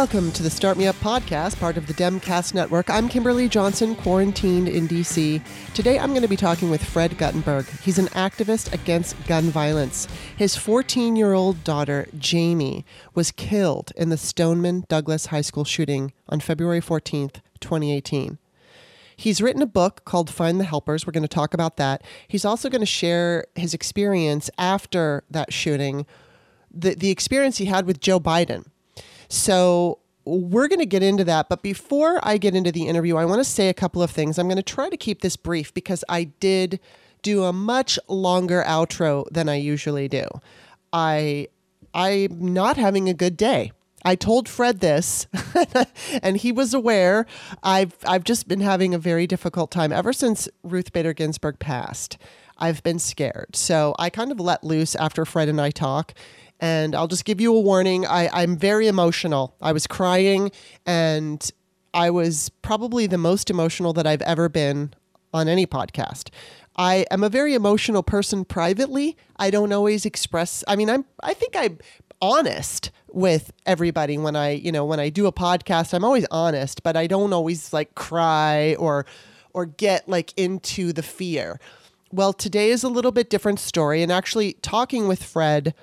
welcome to the Start Me Up podcast, part of the Demcast Network. I'm Kimberly Johnson, quarantined in DC. Today I'm going to be talking with Fred Guttenberg. He's an activist against gun violence. His 14 year old daughter, Jaime, was killed in the Stoneman Douglas High School shooting on February 14th, 2018. He's written a book called Find the Helpers. We're going to talk about that. He's also going to share his experience after that shooting, the, the experience he had with Joe Biden so we're going to get into that. But before I get into the interview, I want to say a couple of things. I'm going to try to keep this brief because I did do a much longer outro than I usually do. I I'm not having a good day. I told Fred this, and he was aware. I've I've just been having a very difficult time ever since Ruth Bader Ginsburg passed. I've been scared, so I kind of let loose after Fred and I talk, and I'll just give you a warning. I, I'm very emotional. I was crying, and I was probably the most emotional that I've ever been on any podcast. I am a very emotional person privately. I don't always express. I mean, I'm. I think I'm honest with everybody when I, you know, when I do a podcast. I'm always honest, but I don't always like cry or or get like into the fear. Well, today is a little bit different story, and actually talking with Fred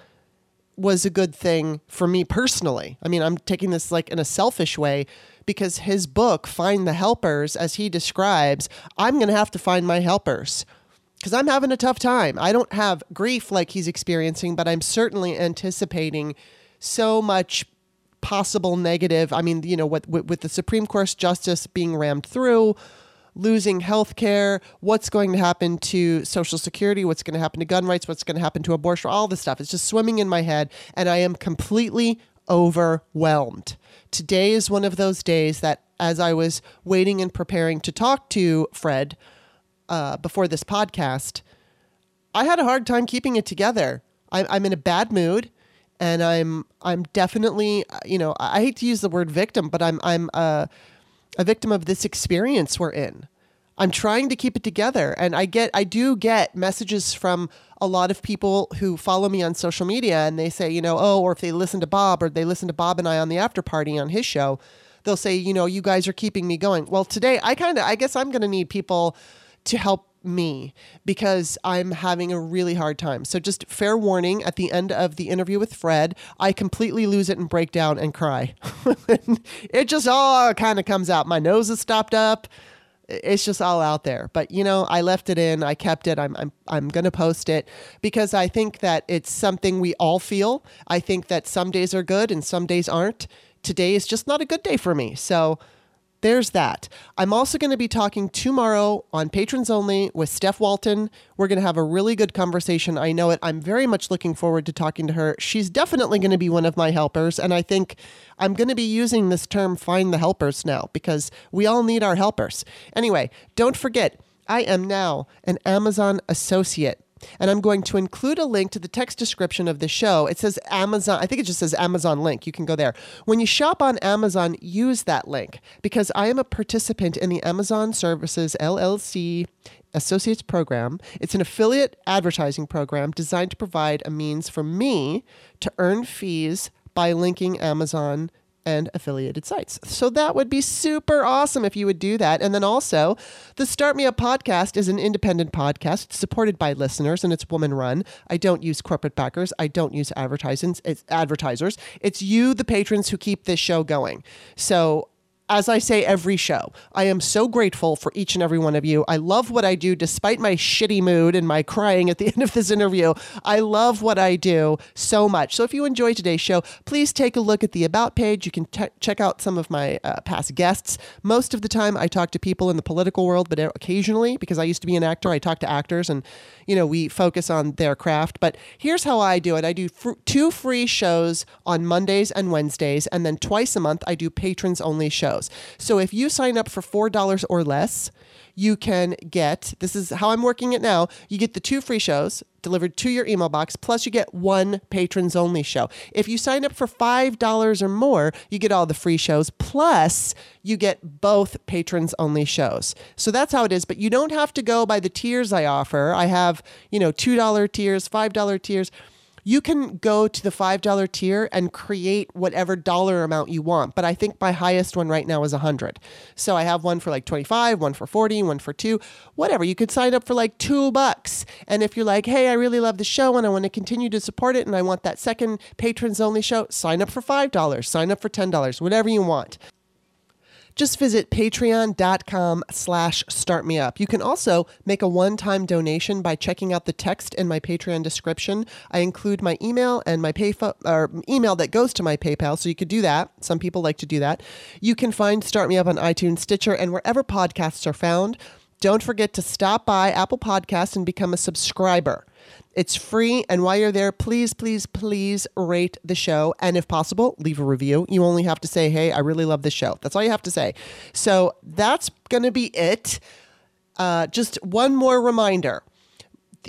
was a good thing for me personally. I mean, I'm taking this like in a selfish way because his book, Find the Helpers, as he describes, I'm going to have to find my helpers because I'm having a tough time. I don't have grief like he's experiencing, but I'm certainly anticipating so much possible negative. I mean, you know, with, with the Supreme Court justice being rammed through, losing health care, what's going to happen to Social Security, what's going to happen to gun rights, what's going to happen to abortion, all this stuff. It's just swimming in my head, and I am completely overwhelmed. Today is one of those days that, as I was waiting and preparing to talk to Fred uh, before this podcast, I had a hard time keeping it together. I, I'm in a bad mood and I'm I'm definitely you know I hate to use the word victim, but I'm I'm uh, a victim of this experience we're in. I'm trying to keep it together. And I get, I do get messages from a lot of people who follow me on social media and they say, you know, oh, or if they listen to Bob or they listen to Bob and I on the after party on his show, they'll say, you know, you guys are keeping me going. Well, today I kind of, I guess I'm going to need people to help me because I'm having a really hard time. So, just fair warning at the end of the interview with Fred, I completely lose it and break down and cry. it just all kind of comes out. My nose is stopped up. It's just all out there. But you know, I left it in. I kept it. I'm I'm I'm going to post it because I think that it's something we all feel. I think that some days are good and some days aren't. Today is just not a good day for me. So, there's that. I'm also going to be talking tomorrow on Patrons Only with Steph Walton. We're going to have a really good conversation. I know it. I'm very much looking forward to talking to her. She's definitely going to be one of my helpers. And I think I'm going to be using this term find the helpers now because we all need our helpers. Anyway, don't forget, I am now an Amazon associate and I'm going to include a link to the text description of the show. It says Amazon, I think it just says Amazon link. You can go there. When you shop on Amazon, use that link because I am a participant in the Amazon Services LLC Associates Program. It's an affiliate advertising program designed to provide a means for me to earn fees by linking Amazon and affiliated sites. So that would be super awesome if you would do that. And then also, the Start Me Up podcast is an independent podcast supported by listeners and it's woman run. I don't use corporate backers, I don't use advertisers. It's advertisers. It's you the patrons who keep this show going. So as I say every show, I am so grateful for each and every one of you. I love what I do despite my shitty mood and my crying at the end of this interview. I love what I do so much. So if you enjoy today's show, please take a look at the About page. You can t- check out some of my uh, past guests. Most of the time, I talk to people in the political world, but occasionally, because I used to be an actor, I talk to actors and, you know, we focus on their craft. But here's how I do it I do fr- two free shows on Mondays and Wednesdays, and then twice a month, I do patrons only shows shows. So if you sign up for $4 or less, you can get this is how I'm working it now. You get the two free shows delivered to your email box, plus you get one patrons only show. If you sign up for $5 or more, you get all the free shows, plus you get both patrons only shows. So that's how it is, but you don't have to go by the tiers I offer. I have, you know, $2 tiers, $5 tiers You can go to the $5 tier and create whatever dollar amount you want. But I think my highest one right now is 100. So I have one for like 25, one for 40, one for 2, whatever. You could sign up for like 2 bucks. And if you're like, "Hey, I really love the show and I want to continue to support it and I want that second patrons only show," sign up for $5, sign up for $10, whatever you want just visit patreon.com slash startmeup. You can also make a one-time donation by checking out the text in my Patreon description. I include my email and my pay or email that goes to my PayPal, so you could do that. Some people like to do that. You can find Start Me Up on iTunes, Stitcher, and wherever podcasts are found. Don't forget to stop by Apple Podcasts and become a subscriber. It's free. And while you're there, please, please, please rate the show. And if possible, leave a review. You only have to say, hey, I really love the show. That's all you have to say. So that's going to be it. Uh, just one more reminder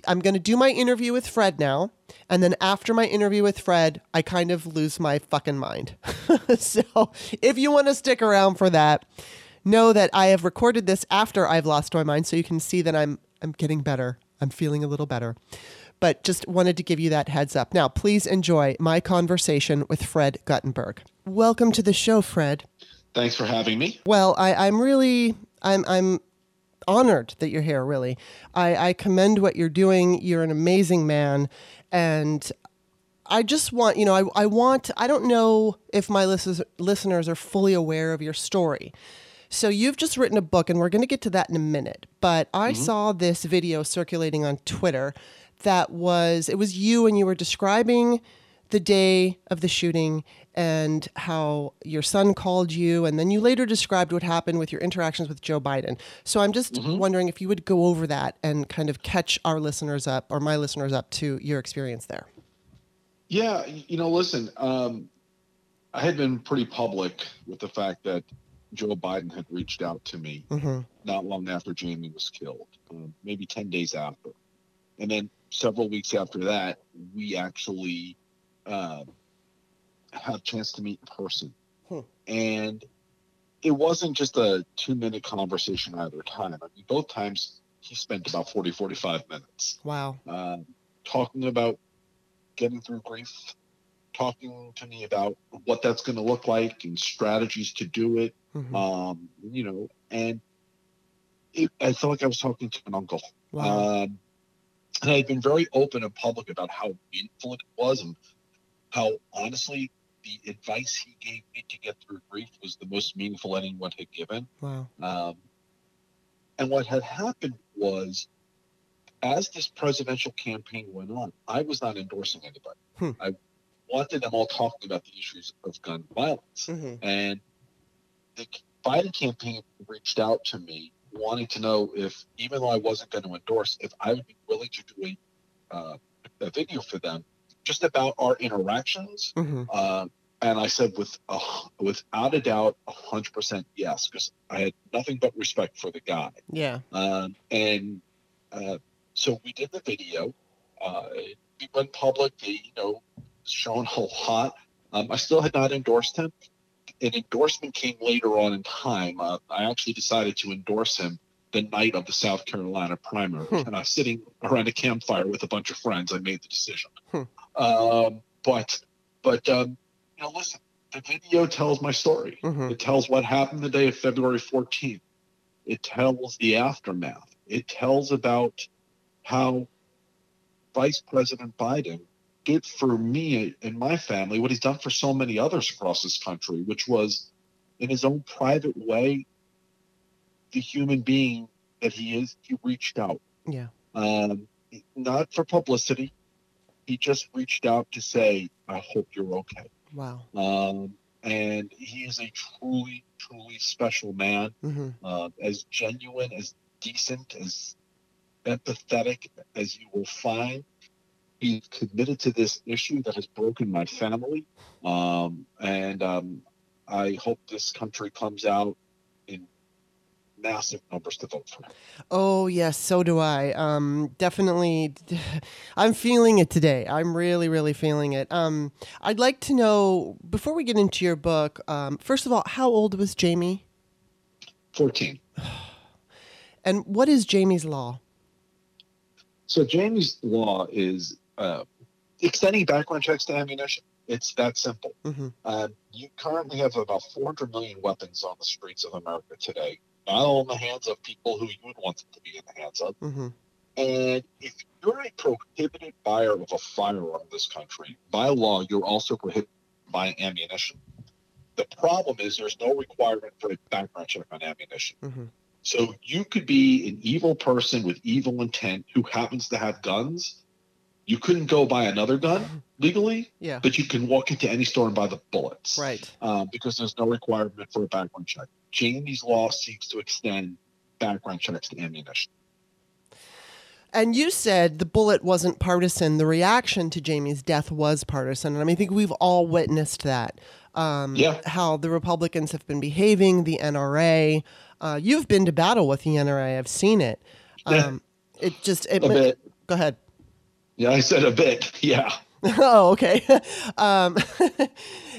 I'm going to do my interview with Fred now. And then after my interview with Fred, I kind of lose my fucking mind. so if you want to stick around for that, know that I have recorded this after I've lost my mind so you can see that I'm I'm getting better. I'm feeling a little better. But just wanted to give you that heads up. Now, please enjoy my conversation with Fred Guttenberg. Welcome to the show, Fred. Thanks for having me. Well, I, I'm really I'm I'm honored that you're here, really. I, I commend what you're doing. You're an amazing man. And I just want, you know, I, I want, I don't know if my listeners, listeners are fully aware of your story. So you've just written a book, and we're going to get to that in a minute. But I mm-hmm. saw this video circulating on Twitter that was it was you and you were describing the day of the shooting and how your son called you and then you later described what happened with your interactions with Joe Biden. So I'm just mm-hmm. wondering if you would go over that and kind of catch our listeners up or my listeners up to your experience there. Yeah, you know, listen, um, I had been pretty public with the fact that Joe Biden had reached out to me mm-hmm. not long after Jaime was killed, um, maybe 10 days after. And then several weeks after that, we actually uh, had a chance to meet in person. Hmm. And it wasn't just a two minute conversation either time. I mean, both times he spent about 40, 45 minutes. Wow. Uh, talking about getting through grief, talking to me about what that's going to look like and strategies to do it. Mm-hmm. Um, you know, and it, I felt like I was talking to an uncle. Wow. Um, and I'd been very open and public about how meaningful it was and how honestly the advice he gave me to get through grief was the most meaningful anyone had given. Wow. Um, and what had happened was, as this presidential campaign went on, I was not endorsing anybody. Hmm. I wanted them all talking about the issues of gun violence. Mm-hmm. And the Biden campaign reached out to me wanting to know if, even though I wasn't going to endorse, if I would be willing to do a, uh, a video for them just about our interactions. Mm-hmm. Uh, and I said, with a, without a doubt, hundred percent yes, because I had nothing but respect for the guy. Yeah. Um, and uh, so we did the video. Uh, we went public. They, you know, shown a lot. Um, I still had not endorsed him an endorsement came later on in time. Uh, I actually decided to endorse him the night of the South Carolina primary, hmm. and I was sitting around a campfire with a bunch of friends. I made the decision. Hmm. Um, but, but um, you know, listen, the video tells my story. Mm-hmm. It tells what happened the day of February 14th. It tells the aftermath. It tells about how Vice President Biden did for me and my family what he's done for so many others across this country, which was in his own private way, the human being that he is, he reached out. Yeah. Um, not for publicity. He just reached out to say, I hope you're okay. Wow. Um, and he is a truly, truly special man, mm-hmm. uh, as genuine, as decent, as empathetic as you will find he's committed to this issue that has broken my family. Um, and um, I hope this country comes out in massive numbers to vote for. Oh, yes, so do I. Um, definitely, I'm feeling it today. I'm really, really feeling it. Um, I'd like to know, before we get into your book, um, first of all, how old was Jaime? 14. And what is Jaime's Law? So Jaime's Law is uh, extending background checks to ammunition. It's that simple. Mm-hmm. Um, you currently have about 400 million weapons on the streets of America today, not all in the hands of people who you would want them to be in the hands of. Mm-hmm. And if you're a prohibited buyer of a firearm in this country, by law, you're also prohibited buying ammunition. The problem is there's no requirement for a background check on ammunition. Mm-hmm. So you could be an evil person with evil intent who happens to have guns. You couldn't go buy another gun legally, Yeah. but you can walk into any store and buy the bullets Right. um, because there's no requirement for a background check. Jaime's law seeks to extend background checks to ammunition. And you said the bullet wasn't partisan. The reaction to Jaime's death was partisan. And I mean, I think we've all witnessed that. Um, Yeah. How the Republicans have been behaving, the NRA. Uh, you've been to battle with the NRA. I've seen it. Yeah. Um, it just, it, A bit. go ahead. Yeah, I said a bit. Yeah. oh, okay. um,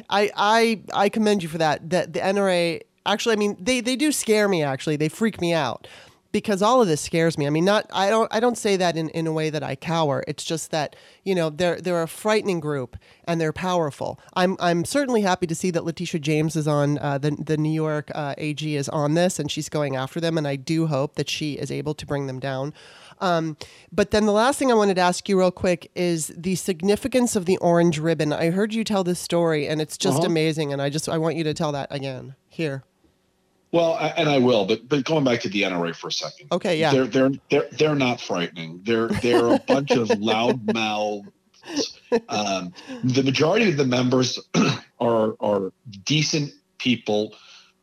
I I I commend you for that. That the NRA actually, I mean, they they do scare me. Actually, they freak me out because all of this scares me. I mean, not I don't I don't say that in, in a way that I cower. It's just that you know they're they're a frightening group and they're powerful. I'm I'm certainly happy to see that Letitia James is on uh, the the New York uh, AG is on this and she's going after them, and I do hope that she is able to bring them down. Um, but then the last thing I wanted to ask you real quick is the significance of the orange ribbon. I heard you tell this story, and it's just Uh-huh. amazing. And I just I want you to tell that again here. Well, I, and I will, but but going back to the NRA for a second. Okay, yeah. They're they're they're they're not frightening. They're they're a bunch of loud mouths. Um, the majority of the members are are decent people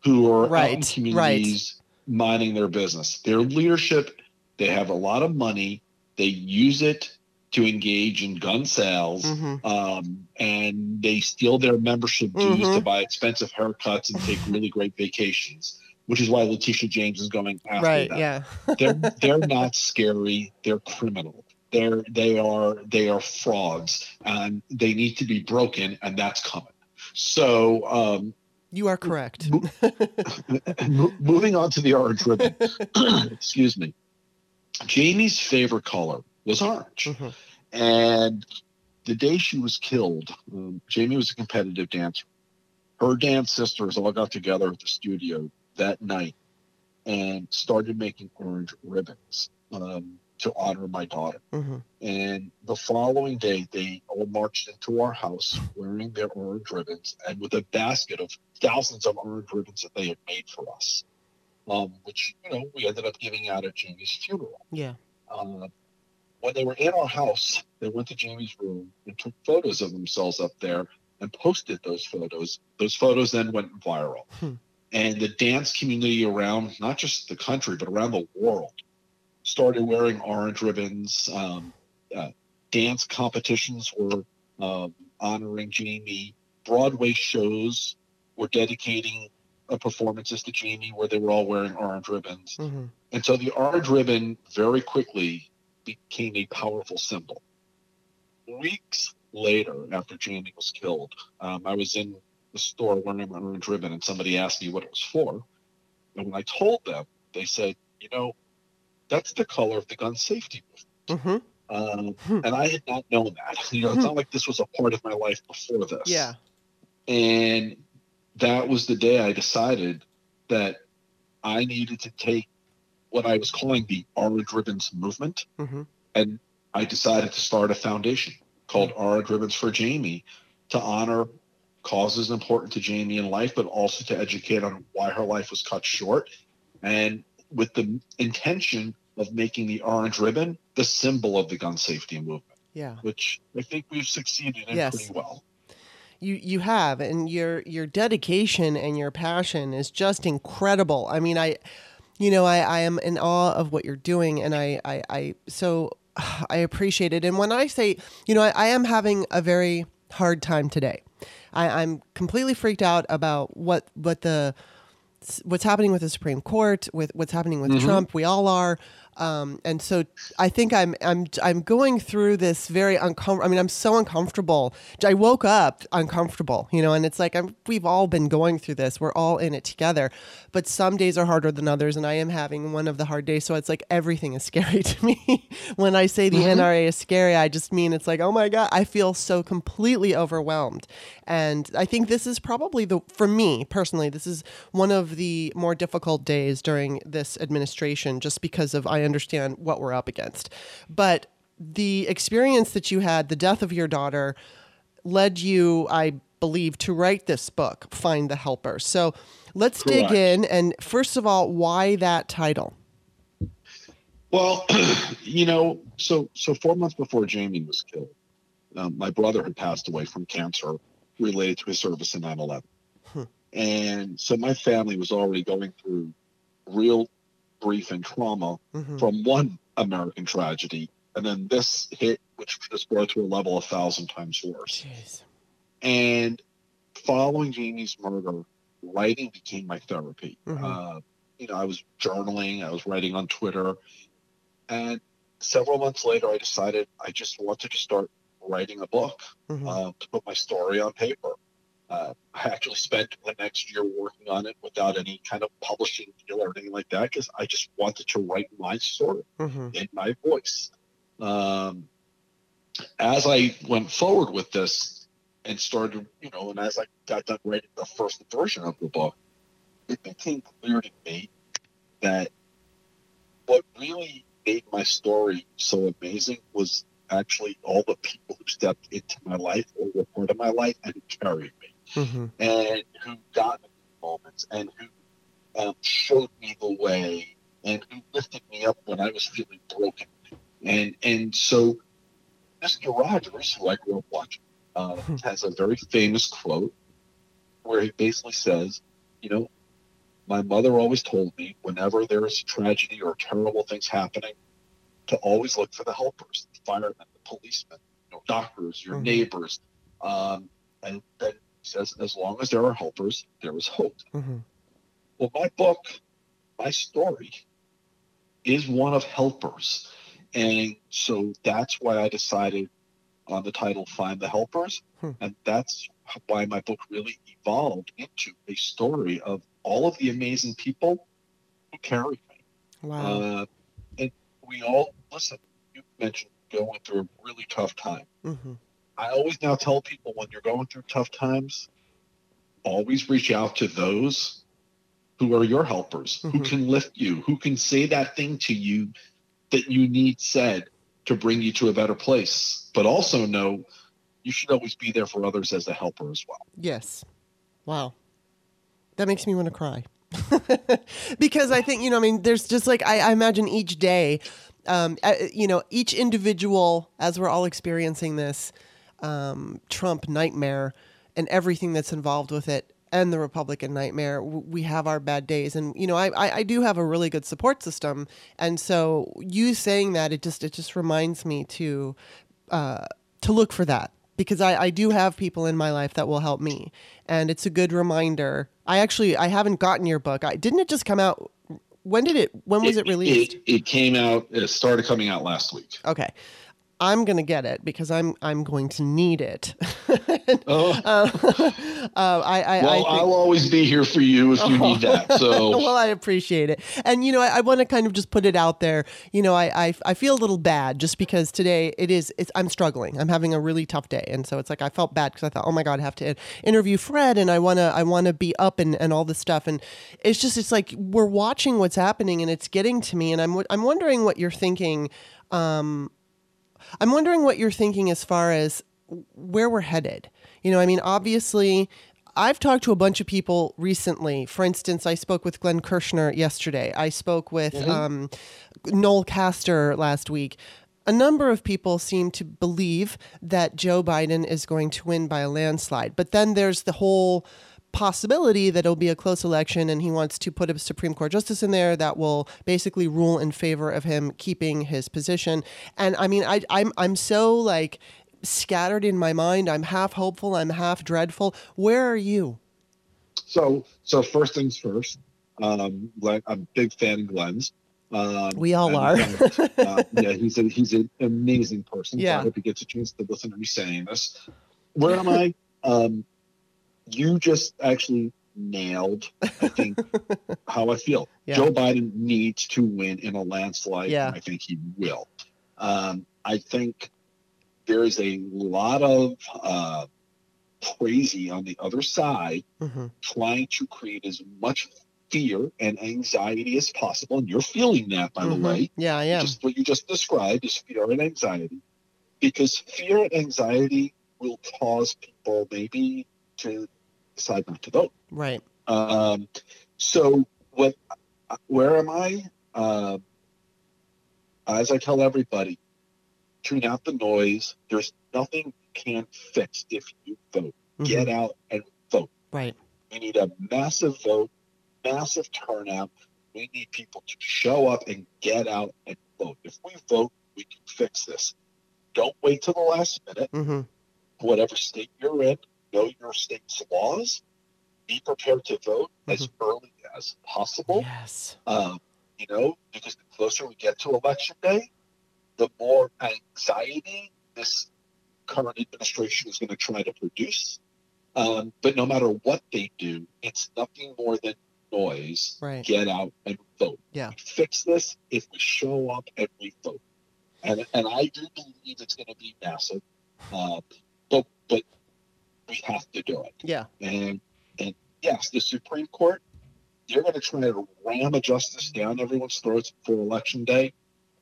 who are out in Right, communities minding their business. Their leadership, they have a lot of money. They use it to engage in gun sales. Mhm. Um, and they steal their membership dues Mhm. to buy expensive haircuts and take really great vacations, which is why Letitia James is going after Right. them. Yeah. They're they're not scary. They're criminal. They're they are they are frauds, and they need to be broken, and that's coming. So, um, You are correct. mo- moving on to the orange ribbon. Excuse me. Jaime's favorite color was orange. Mhm. And the day she was killed, um, Jaime was a competitive dancer. Her dance sisters all got together at the studio that night and started making orange ribbons um, to honor my daughter. Mhm. And the following day, they all marched into our house wearing their orange ribbons and with a basket of thousands of orange ribbons that they had made for us, um, which, you know, we ended up giving out at Jaime's funeral. Yeah. Uh, when they were in our house, they went to Jaime's room and took photos of themselves up there and posted those photos. Those photos then went viral. Hmm. And the dance community around, not just the country, but around the world, started wearing orange ribbons. Um, uh, dance competitions were um, honoring Jaime. Broadway shows were dedicating uh, performances to Jaime where they were all wearing orange ribbons. Mhm. And so the orange ribbon very quickly became a powerful symbol. Weeks later, after Jaime was killed, um, I was in the store wearing my orange ribbon, and somebody asked me what it was for. And when I told them, they said, you know, that's the color of the gun safety movement. Mhm. Um, Hmm. and I had not known that. You know, it's not like this was a part of my life before this. Yeah. And that was the day I decided that I needed to take what I was calling the Orange Ribbons movement. Mhm. And I decided to start a foundation called Orange Ribbons for Jaime to honor causes important to Jaime in life, but also to educate on why her life was cut short. And with the intention of making the orange ribbon the symbol of the gun safety movement, Yeah. which I think we've succeeded in Yes. pretty well. You you have, and your your dedication and your passion is just incredible. I mean, I, you know, I, I am in awe of what you're doing, and I I, I so I appreciate it. And when I say, you know, I, I am having a very hard time today. I, I'm completely freaked out about what what the what's happening with the Supreme Court, with what's happening with Mhm. Trump. We all are. Um, and so I think I'm I'm I'm going through this very uncomfortable. I mean, I'm so uncomfortable. I woke up uncomfortable, you know, and it's like I'm, we've all been going through this. We're all in it together. But some days are harder than others, and I am having one of the hard days. So it's like everything is scary to me. when I say the mm-hmm. NRA is scary, I just mean it's like, oh my god, I feel so completely overwhelmed. And I think this is probably the for me personally, this is one of the more difficult days during this administration, just because of I understand what we're up against. But the experience that you had, the death of your daughter, led you, I believe, to write this book, Find the Helper. So let's Correct. dig in. And first of all, why that title? Well, you know, so so four months before Jaime was killed, um, my brother had passed away from cancer related to his service in 9/11, hmm. and so my family was already going through real grief and trauma mm-hmm. from one American tragedy, and then this hit, which just brought to a level a thousand times worse. Jeez. And following Jaime's murder, writing became my therapy. Mm-hmm. Uh, you know, I was journaling, I was writing on Twitter, and several months later, I decided I just wanted to start writing a book mm-hmm. uh, to put my story on paper. Uh, I actually spent the next year working on it without any kind of publishing deal or anything like that because I just wanted to write my story mm-hmm. in my voice. Um, as I went forward with this and started, you know, and as I got done writing the first version of the book, it became clear to me that what really made my story so amazing was actually all the people who stepped into my life or were part of my life and carried me mm-hmm. and who got me moments and who um, showed me the way and who lifted me up when I was feeling broken. And and so Mr. Rogers, who I grew up watching, uh, has a very famous quote where he basically says, you know, my mother always told me whenever there is tragedy or terrible things happening, to always look for the helpers, the firemen, the policemen, you know, doctors, your mm-hmm. neighbors. Um, and then says, as long as there are helpers, there is hope. Mm-hmm. Well, my book, my story, is one of helpers. And so that's why I decided on the title Find the Helpers. Hmm. And that's why my book really evolved into a story of all of the amazing people who carried me. Wow. Uh, and we all, listen, you mentioned going through a really tough time. Mm-hmm. I always now tell people when you're going through tough times, always reach out to those who are your helpers, mm-hmm. who can lift you, who can say that thing to you that you need said to bring you to a better place. But also know you should always be there for others as a helper as well. Yes. Wow. That makes me want to cry. because I think, you know, I mean, there's just like, I, I imagine each day, um, uh, you know, each individual, as we're all experiencing this, um, Trump nightmare and everything that's involved with it and the Republican nightmare, we have our bad days. And, you know, I, I do have a really good support system. And so you saying that, it just, it just reminds me to, uh, to look for that because I, I do have people in my life that will help me. And it's a good reminder. I actually, I haven't gotten your book. I, didn't it just come out when did it when was it, it released it, it, came out it started coming out last week okay I'm going to get it because I'm I'm going to need it. oh. uh, uh, I, I, well, I think, I'll always be here for you if you need that. So well, I appreciate it, and you know, I, I want to kind of just put it out there. You know, I, I, I feel a little bad just because today it is it's I'm struggling. I'm having a really tough day, and so it's like I felt bad because I thought, oh my god, I have to interview Fred, and I wanna I wanna be up and and all this stuff, and it's just it's like we're watching what's happening, and it's getting to me, and I'm I'm wondering what you're thinking. Um, I'm wondering what you're thinking as far as where we're headed. You know, I mean, obviously, I've talked to a bunch of people recently. For instance, I spoke with Glenn Kirschner yesterday. I spoke with mm-hmm. um, Noel Castor last week. A number of people seem to believe that Joe Biden is going to win by a landslide. But then there's the whole possibility that it'll be a close election and he wants to put a Supreme Court justice in there that will basically rule in favor of him keeping his position. And I mean, I, I'm, I'm so like scattered in my mind. I'm half hopeful, I'm half dreadful. Where are you? So, so first things first, um, I'm a big fan of Glenn's. Um, We all and, are. uh, yeah, he's a, he's an amazing person. so Yeah. I hope he gets a chance to listen to me saying this. Where am I? Um, you just actually nailed, I think, how I feel. Yeah. Joe Biden needs to win in a landslide. Yeah. And I think he will. Um, I think there is a lot of uh, crazy on the other side hmm trying to create as much fear and anxiety as possible. And you're feeling that, by the way. Yeah, I am. Just what you just described is fear and anxiety. Because fear and anxiety will cause people maybe to decide not to vote. right. Um, so what? Where am I? Uh, as I tell everybody, tune out the noise. There's nothing you can fix if you vote. Mhm. Get out and vote. Right. We need a massive vote, massive turnout. We need people to show up and get out and vote. If we vote, we can fix this. Don't wait till the last minute. hmm Whatever state you're in, know your state's laws. Be prepared to vote as early as possible. Yes. Um, you know, because the closer we get to election day, the more anxiety this current administration is going to try to produce. Um, but no matter what they do, it's nothing more than noise. Right. Get out and vote. Yeah. We fix this if we show up and we vote. And and I do believe it's going to be massive. Uh, but but we have to do it. Yeah. And and yes, the Supreme Court, they're going to try to ram a justice down everyone's throats for election day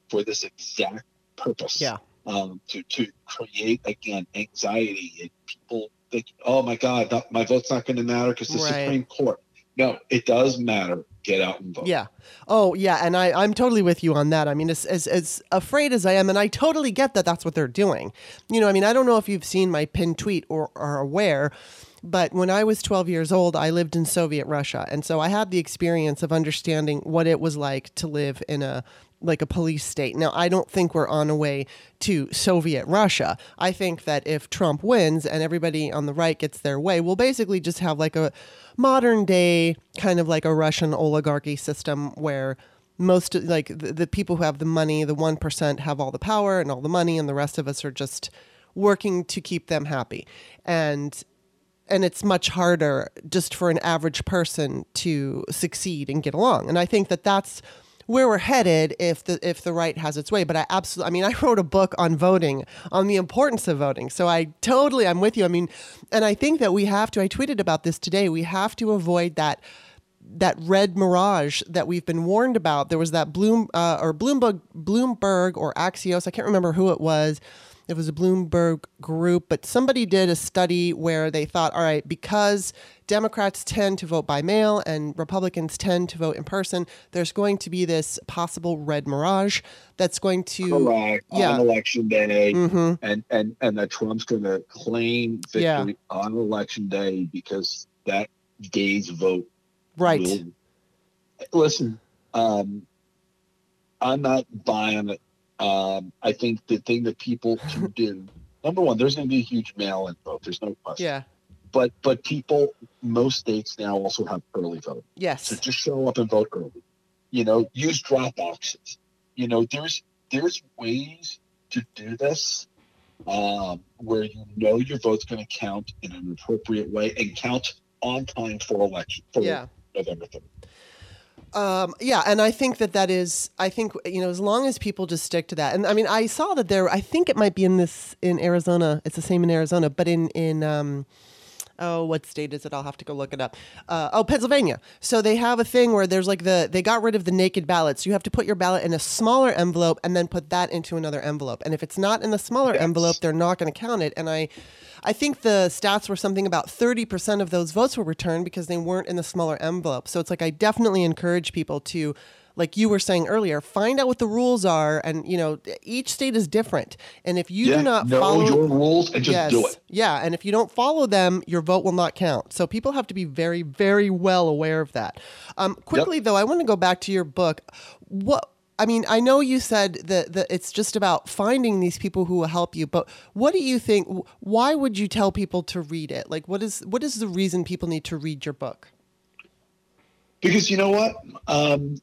for this exact purpose. Yeah. Um, to to create again anxiety and people think, oh my God, my vote's not going to matter because the Right. Supreme Court. No, it does matter. Get out and vote. Yeah. Oh, yeah. And I, I'm totally with you on that. I mean, as, as, as afraid as I am, and I totally get that that's what they're doing. You know, I mean, I don't know if you've seen my pinned tweet or are aware, but when I was 12 years old, I lived in Soviet Russia. And so I had the experience of understanding what it was like to live in a like a police state. Now, I don't think we're on a way to Soviet Russia. I think that if Trump wins and everybody on the right gets their way, we'll basically just have like a modern day kind of like a Russian oligarchy system where most like the, the people who have the money, the 1% have all the power and all the money and the rest of us are just working to keep them happy. And and it's much harder just for an average person to succeed and get along. And I think that that's where we're headed if the if the right has its way. But I absolutely, I mean, I wrote a book on voting, on the importance of voting. So I totally, I'm with you. I mean, and I think that we have to. I tweeted about this today. We have to avoid that that red mirage that we've been warned about. There was that Bloom uh, or Bloomberg, Bloomberg or Axios. I can't remember who it was. It was a Bloomberg group, but somebody did a study where they thought, all right, because Democrats tend to vote by mail and Republicans tend to vote in person, there's going to be this possible red mirage that's going to Correct. Yeah. On election day. Mhm. And, and, and that Trump's going to claim victory Yeah. on election day because that day's vote right. will- Listen, um, I'm not buying it. Um, I think the thing that people can do, number one, there's going to be a huge mail-in vote. There's no question. Yeah. But but people, most states now also have early vote. So just show up and vote early. You know, use drop boxes. You know, there's there's ways to do this um, where you know your vote's going to count in an appropriate way and count on time for election for Yeah. November 3rd. Um, yeah, and I think that that is. I think you know, as long as people just stick to that, and I mean, I saw that there. I think it might be in this in Arizona. It's the same in Arizona, but in in um, oh, what state is it? I'll have to go look it up. Uh, oh, Pennsylvania. So they have a thing where there's like the they got rid of the naked ballots. You have to put your ballot in a smaller envelope and then put that into another envelope. And if it's not in the smaller envelope, they're not going to count it. And I, I think the stats were something about thirty percent of those votes were returned because they weren't in the smaller envelope. So it's like I definitely encourage people to. Like you were saying earlier, find out what the rules are, and you know each state is different. And if you yeah, do not know follow your rules and just do it. yeah, and if you don't follow them, your vote will not count. So people have to be very, very well aware of that. Um, quickly though, I want to go back to your book. What I mean, I know you said that, that it's just about finding these people who will help you, but what do you think? Why would you tell people to read it? Like, what is what is the reason people need to read your book? Because you know what? Um,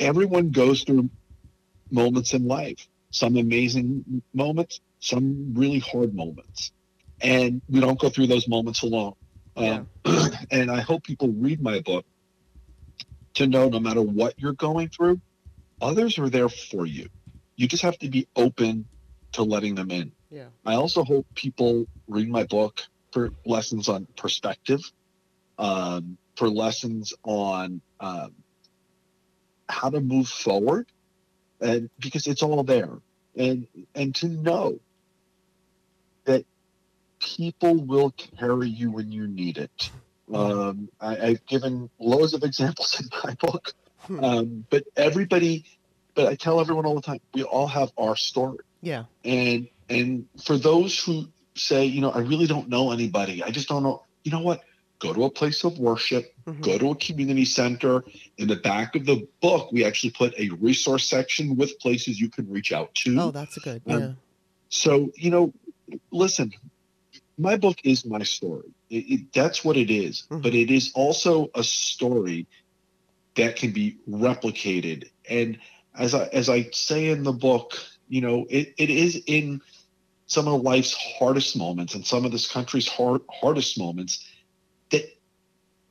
everyone goes through moments in life, some amazing moments, some really hard moments. And we don't go through those moments alone. Um, and I hope people read my book to know no matter what you're going through, others are there for you. You just have to be open to letting them in. Yeah. I also hope people read my book for lessons on perspective, um, for lessons on um, how to move forward, and because it's all there, and and to know that people will carry you when you need it. Um, I, I've given loads of examples in my book, Hmm. um, but everybody, but I tell everyone all the time, we all have our story Yeah. and and for those who say you know i really don't know anybody i just don't know you know what go to a place of worship Mhm. go to a community center in the back of the book we actually put a resource section with places you can reach out to Oh, that's a good. Um, Yeah. so you know listen my book is my story it, it, that's what it is. Mhm. but it is also a story that can be replicated and as i as i say in the book you know it, it is in some of life's hardest moments and some of this country's hard, hardest moments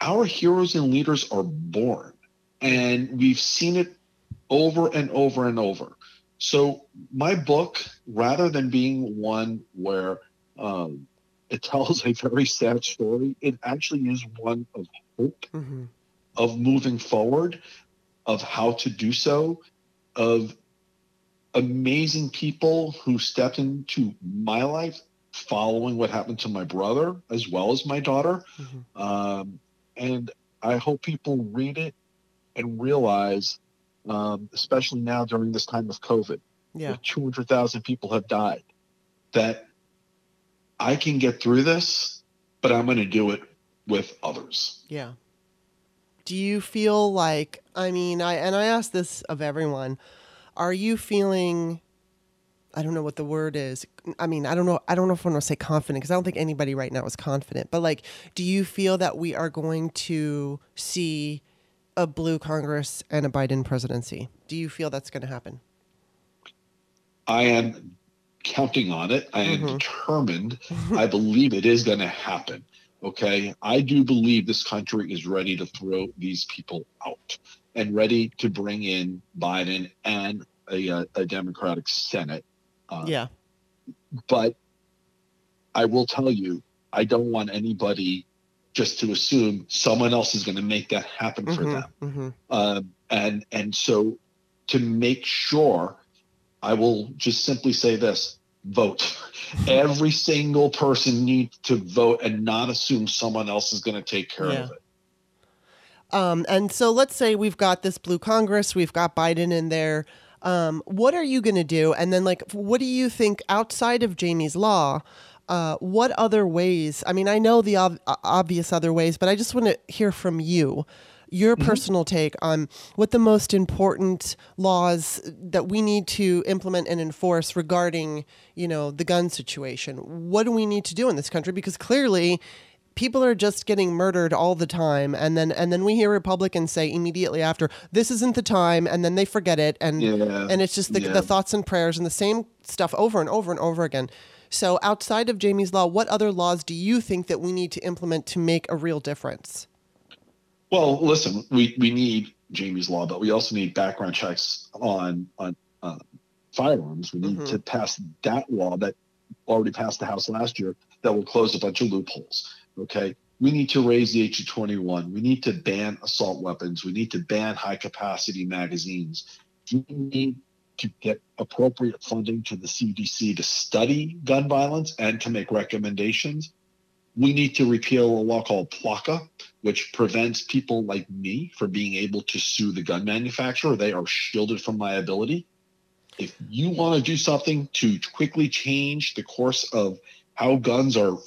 our heroes and leaders are born and we've seen it over and over and over. So my book rather than being one where um, it tells a very sad story it actually is one of hope hmm of moving forward of how to do so of amazing people who stepped into my life following what happened to my brother as well as my daughter. Hmm um, and i hope people read it and realize um, especially now during this time of covid Yeah. where 200000 people have died that i can get through this but i'm going to do it with others Yeah. Do you feel like I mean, I and I ask this of everyone, are you feeling I don't know what the word is. I mean, I don't know I don't know if I want to say confident because I don't think anybody right now is confident. But like, do you feel that we are going to see a blue Congress and a Biden presidency? Do you feel that's going to happen? I am counting on it. I am Mhm. determined. I believe it is going to happen. Okay. I do believe this country is ready to throw these people out and ready to bring in Biden and a, uh, a Democratic Senate. Uh, yeah. But I will tell you, I don't want anybody just to assume someone else is going to make that happen for Mhm, them mhm. um, and and so to make sure i will just simply say this vote every single person needs to vote and not assume someone else is going to take care Yeah. of it Um, and so let's say we've got this blue Congress, we've got Biden in there. Um, what are you going to do? And then, like, what do you think outside of Jaime's law? Uh, what other ways? I mean, I know the ob- obvious other ways, but I just want to hear from you your personal take on what the most important laws that we need to implement and enforce regarding, you know, the gun situation. What do we need to do in this country? Because clearly, people are just getting murdered all the time and then and then we hear republicans say immediately after this isn't the time and then they forget it and Yeah, and it's just the, yeah. the thoughts and prayers and the same stuff over and over and over again. So outside of jaime's law what other laws do you think that we need to implement to make a real difference? Well listen we we need jaime's law but we also need background checks on on uh, firearms. We need Mhm. to pass that law that already passed the house last year that will close a bunch of loopholes okay? We need to raise the age of 21 we need to ban assault weapons. We need to ban high capacity magazines. We need to get appropriate funding to the cdc to study gun violence and to make recommendations. We need to repeal a law called PLCAA which prevents people like me from being able to sue the gun manufacturer. They are shielded from liability. If you want to do something to quickly change the course of how guns are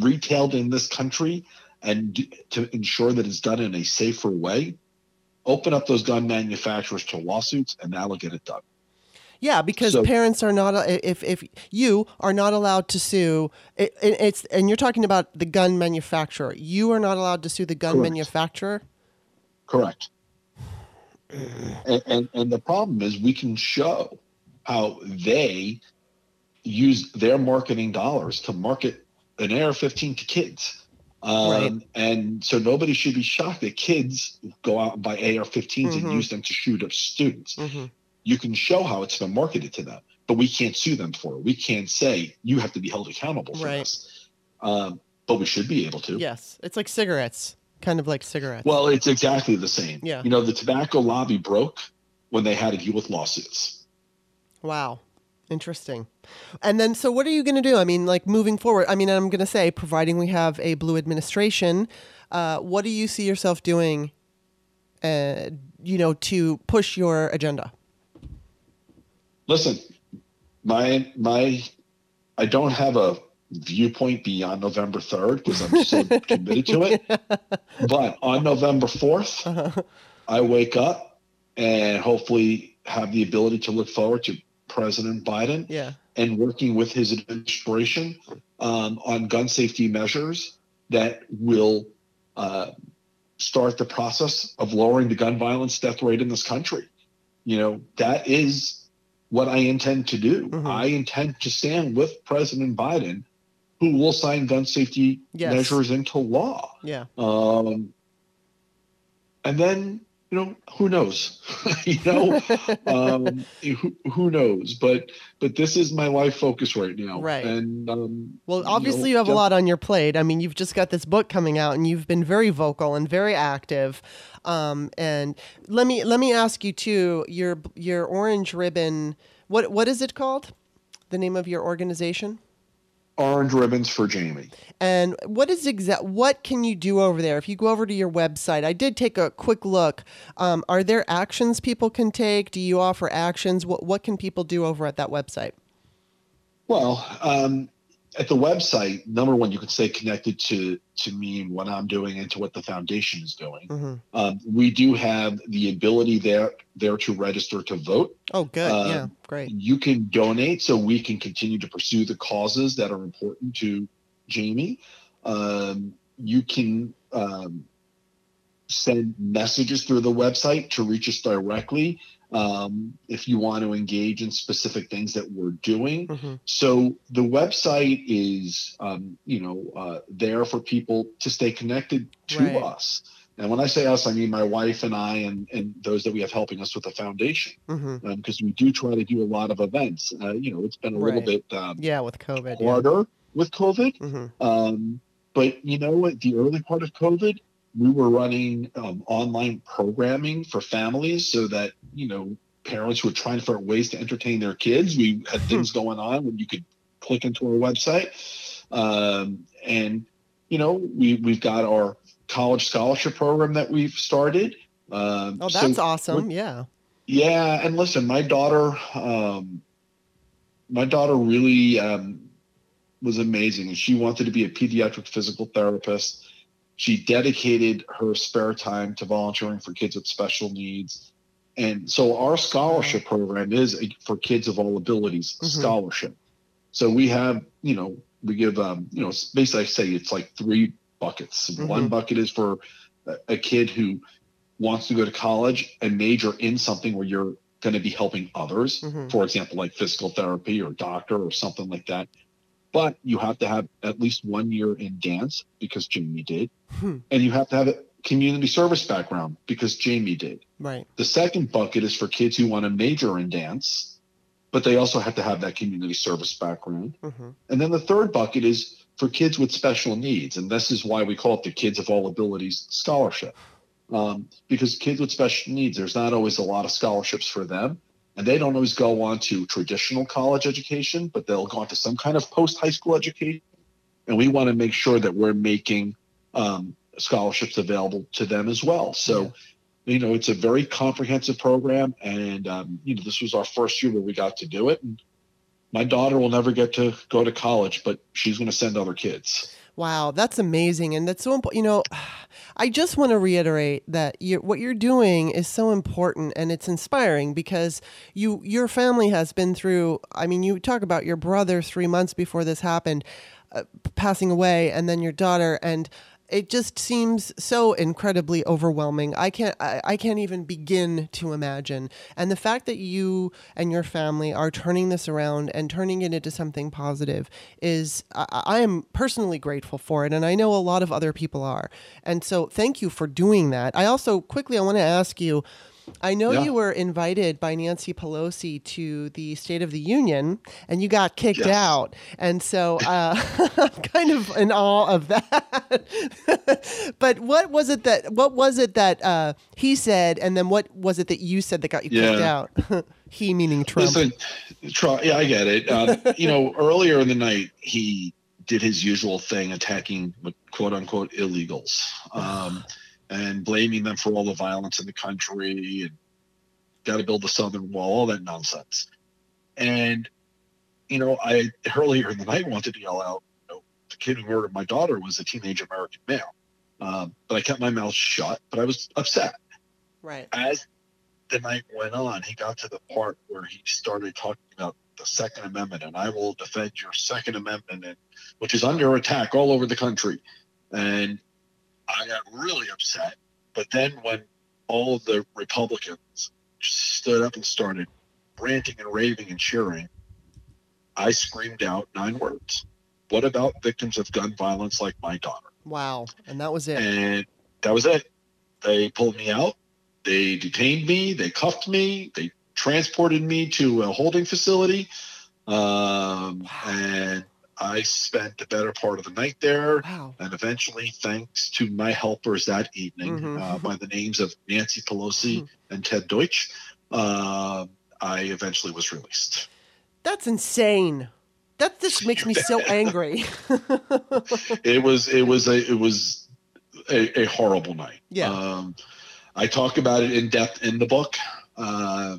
retailed in this country and to ensure that it's done in a safer way, open up those gun manufacturers to lawsuits and that'll get it done. yeah because So- parents are not if if you are not allowed to sue it, it, it's and you're talking about the gun manufacturer you are not allowed to sue the gun Correct. manufacturer Correct. and, and and the problem is we can show how they use their marketing dollars to market an AR-15 to kids. Um, Right. And so nobody should be shocked that kids go out and buy AR-15s Mhm. and use them to shoot up students. hmm You can show how it's been marketed to them, but we can't sue them for it. We can't say you have to be held accountable for Right. this. Um, but we should be able to. Yes, it's like cigarettes, kind of like cigarettes. Well, it's exactly the same. Yeah. You know, the tobacco lobby broke when they had to deal with lawsuits. Wow. Interesting. And then, so what are you going to do? I mean, like moving forward, I mean, I'm going to say, providing we have a blue administration, uh, what do you see yourself doing, uh, you know, to push your agenda? Listen, my my I don't have a viewpoint beyond November 3rd because I'm so committed to it. But on November 4th, Uh-huh. I wake up and hopefully have the ability to look forward to President Biden Yeah. And working with his administration um, on gun safety measures that will uh, start the process of lowering the gun violence death rate in this country. You know, that is what I intend to do. Mhm. I intend to stand with President Biden, who will sign gun safety Yes. measures into law. Yeah. Um, and then, you know, who knows? you know, um, who, who knows? But but this is my life focus right now. Right. And um, Well, you obviously, know, you have a lot on your plate. I mean, you've just got this book coming out, and you've been very vocal and very active. Um, and let me let me ask you too. Your your orange ribbon. What what is it called? The name of your organization? Orange ribbons for Jaime. And what is exact? What can you do over there? If you go over to your website, I did take a quick look. Um, are there actions people can take? Do you offer actions? What what can people do over at that website? Well, um, at the website, number one, you can stay connected to to me and what I'm doing and to what the foundation is doing. hmm Um, we do have the ability there there to register to vote. Oh, good. Uh, yeah, great. You can donate so we can continue to pursue the causes that are important to Jaime. Um, you can um, send messages through the website to reach us directly um, if you want to engage in specific things that we're doing. hmm So the website is, um, you know, uh, there for people to stay connected to Right. us. And when I say us, I mean my wife and I, and, and those that we have helping us with the foundation, because we do try to do a lot of events. Uh, you know, it's been a little bit um, Yeah, with COVID. Yeah. harder with COVID, hmm um, but you know what? The early part of COVID, we were running um, online programming for families so that you know parents were trying to figure out ways to entertain their kids. We had things going on when you could click into our website, um, and you know we we've got our college scholarship program that we've started. Um, Oh, so that's awesome. Yeah. yeah, and listen, my daughter, um, my daughter really um, was amazing, and she wanted to be a pediatric physical therapist. She dedicated her spare time to volunteering for kids with special needs, and so our scholarship program is a, for kids of all abilities Mhm. scholarship. So we have, you know, we give, um, you know, basically I say it's like three buckets. One Mhm. bucket is for a, a kid who wants to go to college and major in something where you're going to be helping others, Mhm. for example, like physical therapy or doctor or something like that. But you have to have at least one year in dance because Jaime did, Hmm. and you have to have a community service background because Jaime did. Right. The second bucket is for kids who want to major in dance, but they also have to have that community service background. hmm And then the third bucket is for kids with special needs. And this is why we call it the Kids of All Abilities Scholarship. Um, because kids with special needs, there's not always a lot of scholarships for them. And they don't always go on to traditional college education, but they'll go on to some kind of post high school education. And we want to make sure that we're making um, scholarships available to them as well. So, you know, it's a very comprehensive program. And, um, you know, this was our first year where we got to do it. And my daughter will never get to go to college, but she's going to send other kids. Wow, that's amazing, and that's so important. You know, I just want to reiterate that you what you're doing is so important and it's inspiring because you your family has been through. I mean, you talk about your brother three months before this happened, uh, passing away, and then your daughter, and it just seems so incredibly overwhelming. I can't I, I can't even begin to imagine. And the fact that you and your family are turning this around and turning it into something positive is I, I am personally grateful for it, and I know a lot of other people are. And so, thank you for doing that. I also quickly I want to ask you. I know Yeah. you were invited by Nancy Pelosi to the State of the Union, and you got kicked Yes. out. And so uh, I'm kind of in awe of that. but what was it that what was it that uh, he said, and then what was it that you said that got you kicked out? he meaning Trump. Listen, try, yeah, I get it. Um, you know, earlier in the night, he did his usual thing, attacking quote unquote illegals, um, and blaming them for all the violence in the country and got to build the southern wall, all that nonsense. And you know, I earlier in the night wanted to yell out, you know, the kid who murdered my daughter was a teenage American male. Um, but I kept my mouth shut. But I was upset right. as the night went on, he got to the part where he started talking about the Second Amendment, and I will defend your Second Amendment, and, which is under attack all over the country. And I got really upset. But then when all of the Republicans stood up and started ranting and raving and cheering, I screamed out nine words. What about victims of gun violence like my daughter? Wow. And that was it. and that was it. They pulled me out. They detained me. They cuffed me. They transported me to a holding facility. Um, and I spent the better part of the night there. wow. And eventually, thanks to my helpers that evening, Mhm. uh, by the names of Nancy Pelosi Mhm. and Ted Deutch, uh, I eventually was released. That's insane. That just makes me so angry. it was it was a it was a, a horrible night. Yeah. Um, I talk about it in depth in the book uh,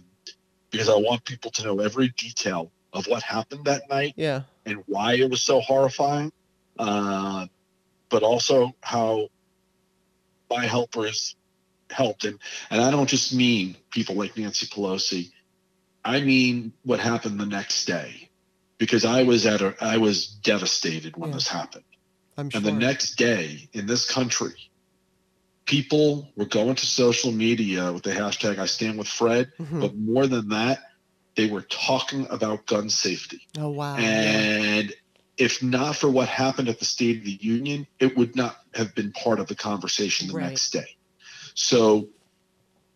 because I want people to know every detail of what happened that night yeah. And why it was so horrifying, uh, but also how my helpers helped. And and I don't just mean people like Nancy Pelosi. I mean what happened the next day, because I was at a I was devastated when Yeah. this happened. I'm sure. And the next day in this country, people were going to social media with the hashtag I stand with Fred. Mhm. But more than that, they were talking about gun safety. Oh wow. And if not for what happened at the State of the Union, it would not have been part of the conversation the Right. next day. So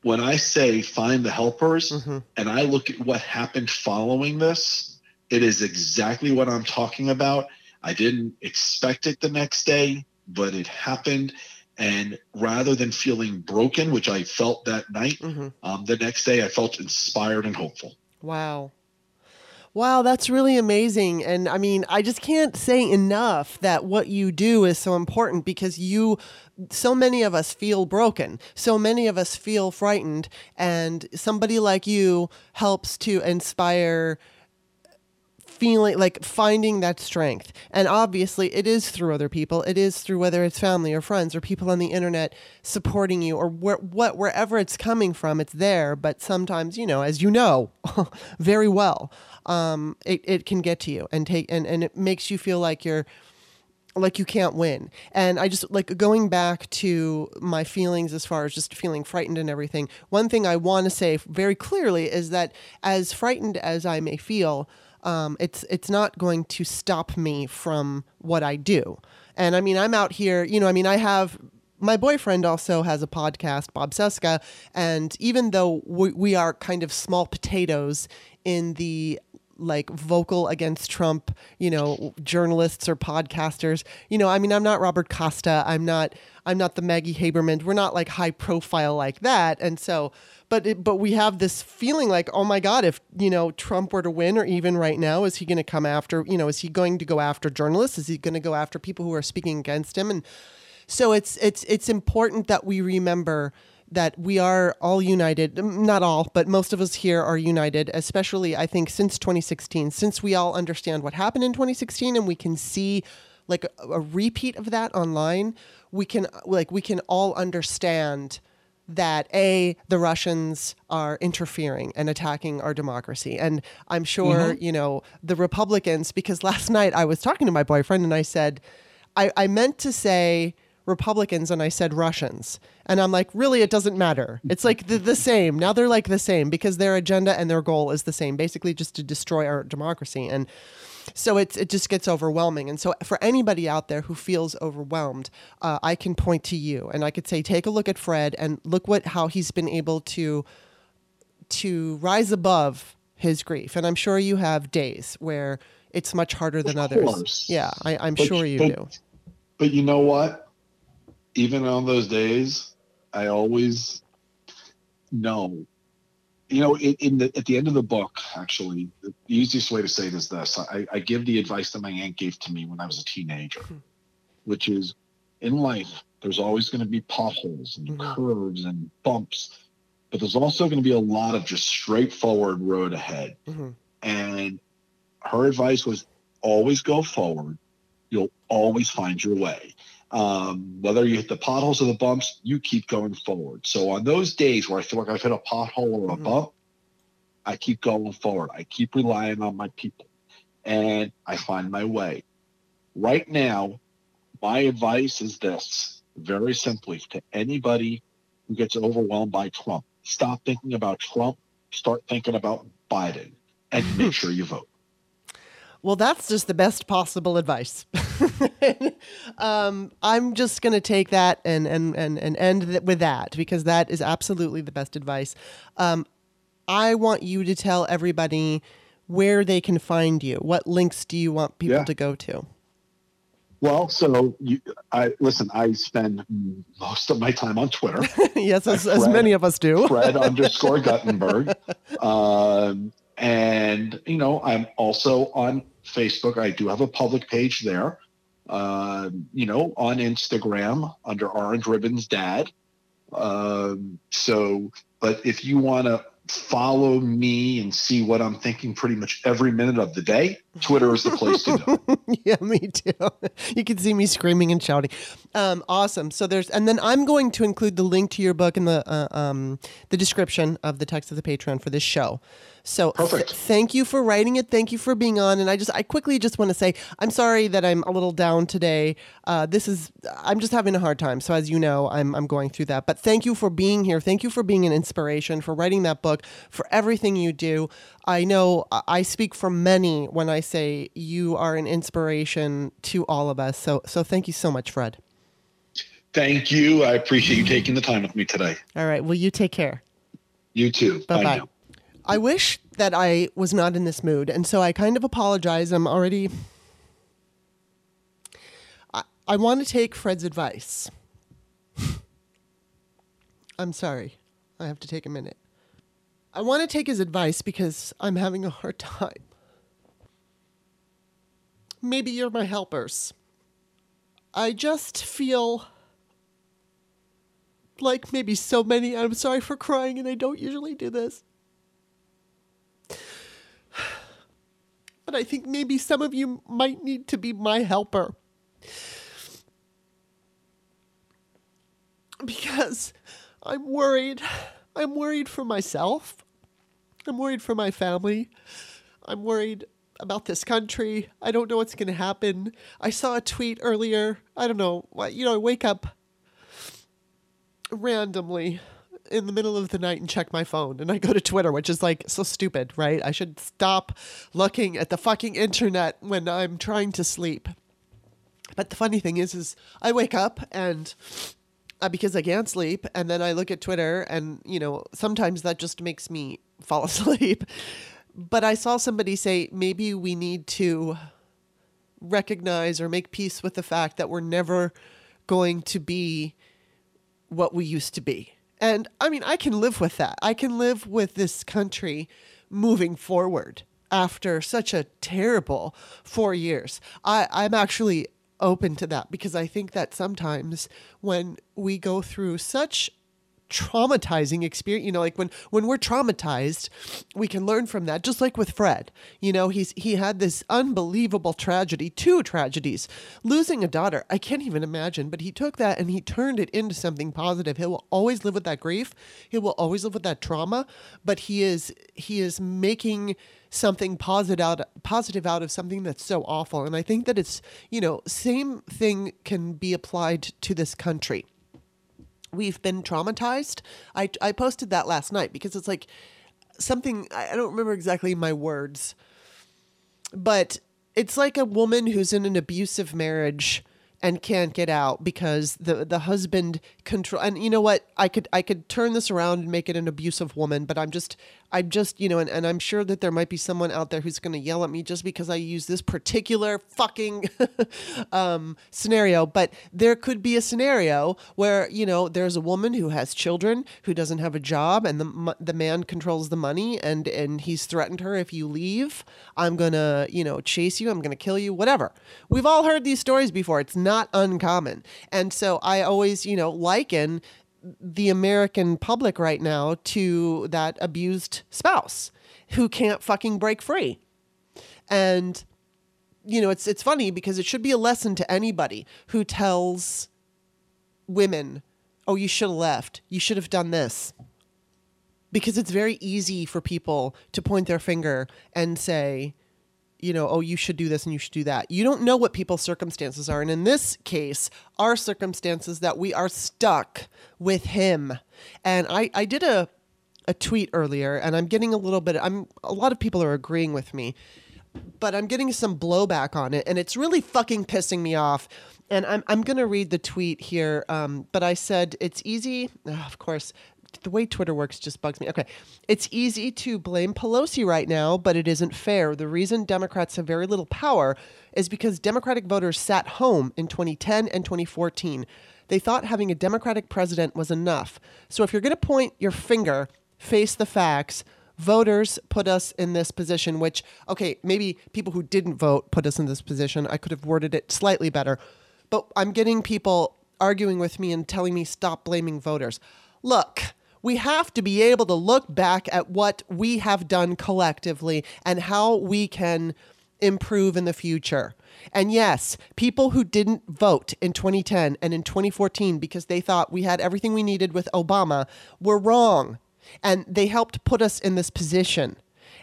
when I say find the helpers Mhm. and I look at what happened following this, it is exactly what I'm talking about. I didn't expect it the next day, but it happened. And rather than feeling broken, which I felt that night, Mhm. um, the next day I felt inspired and hopeful. Wow. Wow, that's really amazing. And I mean, I just can't say enough that what you do is so important because you, so many of us feel broken. So many of us feel frightened. And somebody like you helps to inspire feeling like finding that strength. And obviously, it is through other people. It is through whether it's family or friends or people on the internet supporting you or where, what wherever it's coming from, it's there. But sometimes, you know, as you know very well, um, it, it can get to you and take and, and it makes you feel like you're like you can't win. And I just like going back to my feelings as far as just feeling frightened and everything. One thing I want to say very clearly is that as frightened as I may feel, um, it's it's not going to stop me from what I do. And I mean, I'm out here, you know, I mean, I have my boyfriend also has a podcast, Bob Cesca, and even though we, we are kind of small potatoes in the like vocal against Trump, you know, journalists or podcasters. You know, I mean, I'm not Robert Costa. I'm not. I'm not the Maggie Haberman. We're not like high profile like that. And so, but it, but we have this feeling like, oh my God, if you know Trump were to win, or even right now, is he going to come after? You know, is he going to go after journalists? Is he going to go after people who are speaking against him? And so it's it's it's important that we remember that we are all united. Not all, but most of us here are united, especially I think since 2016, since we all understand what happened in 2016 and we can see like a, a repeat of that online, we can like we can all understand that a the Russians are interfering and attacking our democracy, and I'm sure mm-hmm. you know the Republicans because last night I was talking to my boyfriend and I said, I, I meant to say Republicans and I said Russians. And I'm like, really, it doesn't matter. It's like the, the same. Now they're like the same because their agenda and their goal is the same, basically just to destroy our democracy. And so it's, it just gets overwhelming. And so for anybody out there who feels overwhelmed, uh, I can point to you and I could say, take a look at Fred and look what how he's been able to to rise above his grief. And I'm sure you have days where it's much harder than Of others. course. Yeah, I, I'm But- sure you but- do. But you know what? Even on those days, I always know. You know, in, in the at the end of the book, actually, the easiest way to say it is this: I, I give the advice that my aunt gave to me when I was a teenager, Hmm. which is, in life, there's always going to be potholes and Mhm. curves and bumps, but there's also going to be a lot of just straightforward road ahead. hmm And her advice was always go forward. You'll always find your way. Um, whether you hit the potholes or the bumps, you keep going forward. So on those days where I feel like I've hit a pothole or a Mhm. bump, I keep going forward. I keep relying on my people and I find my way. Right now, my advice is this very simply to anybody who gets overwhelmed by Trump stop thinking about Trump, start thinking about Biden, and make sure you vote. Well, that's just the best possible advice. um, I'm just going to take that and, and, and, and end th- with that because that is absolutely the best advice. Um, I want you to tell everybody where they can find you. What links do you want people Yeah. to go to? Well, so you, I listen. I spend most of my time on Twitter, yes, as, as many of us do. Fred underscore Guttenberg, um, and you know I'm also on Facebook. I do have a public page there. Um, you know, on Instagram under Orange Ribbons Dad. Um, so, but if you want to follow me and see what I'm thinking pretty much every minute of the day, Twitter is the place to go. yeah, me too. You can see me screaming and shouting. Um, awesome. So there's, and then I'm going to include the link to your book in the uh, um, the description of the text of the Patreon for this show. So th- thank you for writing it. Thank you for being on. And I just, I quickly just want to say, I'm sorry that I'm a little down today. Uh, this is, I'm just having a hard time. So as you know, I'm, I'm going through that. But thank you for being here. Thank you for being an inspiration, for writing that book, for everything you do. I know I- I speak for many when I say you are an inspiration to all of us. So, so thank you so much, Fred. Thank you. I appreciate you taking the time with me today. All right. Well, you take care. You too. Bye bye. I wish that I was not in this mood, and so I kind of apologize. I'm already. I, I want to take Fred's advice. I'm sorry. I have to take a minute. I want to take his advice because I'm having a hard time. Maybe you're my helpers. I just feel like maybe so many. I'm sorry for crying, and I don't usually do this. But I think maybe some of you might need to be my helper. Because I'm worried. I'm worried for myself. I'm worried for my family. I'm worried about this country. I don't know what's going to happen. I saw a tweet earlier. I don't know. You know, I wake up randomly in the middle of the night and check my phone and I go to Twitter, which is like so stupid, right? I should stop looking at the fucking internet when I'm trying to sleep. But the funny thing is is I wake up and uh, because I can't sleep and then I look at Twitter and you know, sometimes that just makes me fall asleep. But I saw somebody say maybe we need to recognize or make peace with the fact that we're never going to be what we used to be. And I mean, I can live with that. I can live with this country moving forward after such a terrible four years. I, I'm actually open to that because I think that sometimes when we go through such traumatizing experience you know like when when we're traumatized we can learn from that just like with fred. You know he's he had this unbelievable tragedy two tragedies losing a daughter. I can't even imagine but he took that and he turned it into something positive. He will always live with that grief. He will always live with that trauma but he is he is making something positive out positive out of something that's so awful. And i think that it's you know same thing can be applied to this country we've been traumatized. I, I posted that last night because it's like something, I don't remember exactly my words, but it's like a woman who's in an abusive marriage and can't get out because the the husband control and you know what I could I could turn this around and make it an abusive woman but I'm just I'm just, you know, and, and I'm sure that there might be someone out there who's going to yell at me just because I use this particular fucking um, scenario. But there could be a scenario where, you know, there's a woman who has children who doesn't have a job and the, the man controls the money and, and he's threatened her if you leave, I'm going to, you know, chase you, I'm going to kill you, whatever. We've all heard these stories before. It's not uncommon. And so I always, you know, liken the American public right now to that abused spouse who can't fucking break free. And you know, it's it's funny because it should be a lesson to anybody who tells women, "Oh, you should have left. You should have done this." Because it's very easy for people to point their finger and say, you know, oh, you should do this and you should do that. You don't know what people's circumstances are. And in this case, our circumstances that we are stuck with him. And I, I did a, a tweet earlier and I'm getting a little bit, I'm, a lot of people are agreeing with me, but I'm getting some blowback on it and it's really fucking pissing me off. And I'm, I'm going to read the tweet here. Um, but I said, it's easy. Of course, the way Twitter works just bugs me. Okay. It's easy to blame Pelosi right now, but it isn't fair. The reason Democrats have very little power is because Democratic voters sat home in 2010 and 2014. They thought having a Democratic president was enough. So if you're going to point your finger, face the facts. Voters put us in this position, which, okay, maybe people who didn't vote put us in this position. I could have worded it slightly better. But I'm getting people arguing with me and telling me stop blaming voters. Look, we have to be able to look back at what we have done collectively and how we can improve in the future. And yes, people who didn't vote in 2010 and in 2014 because they thought we had everything we needed with Obama were wrong. And they helped put us in this position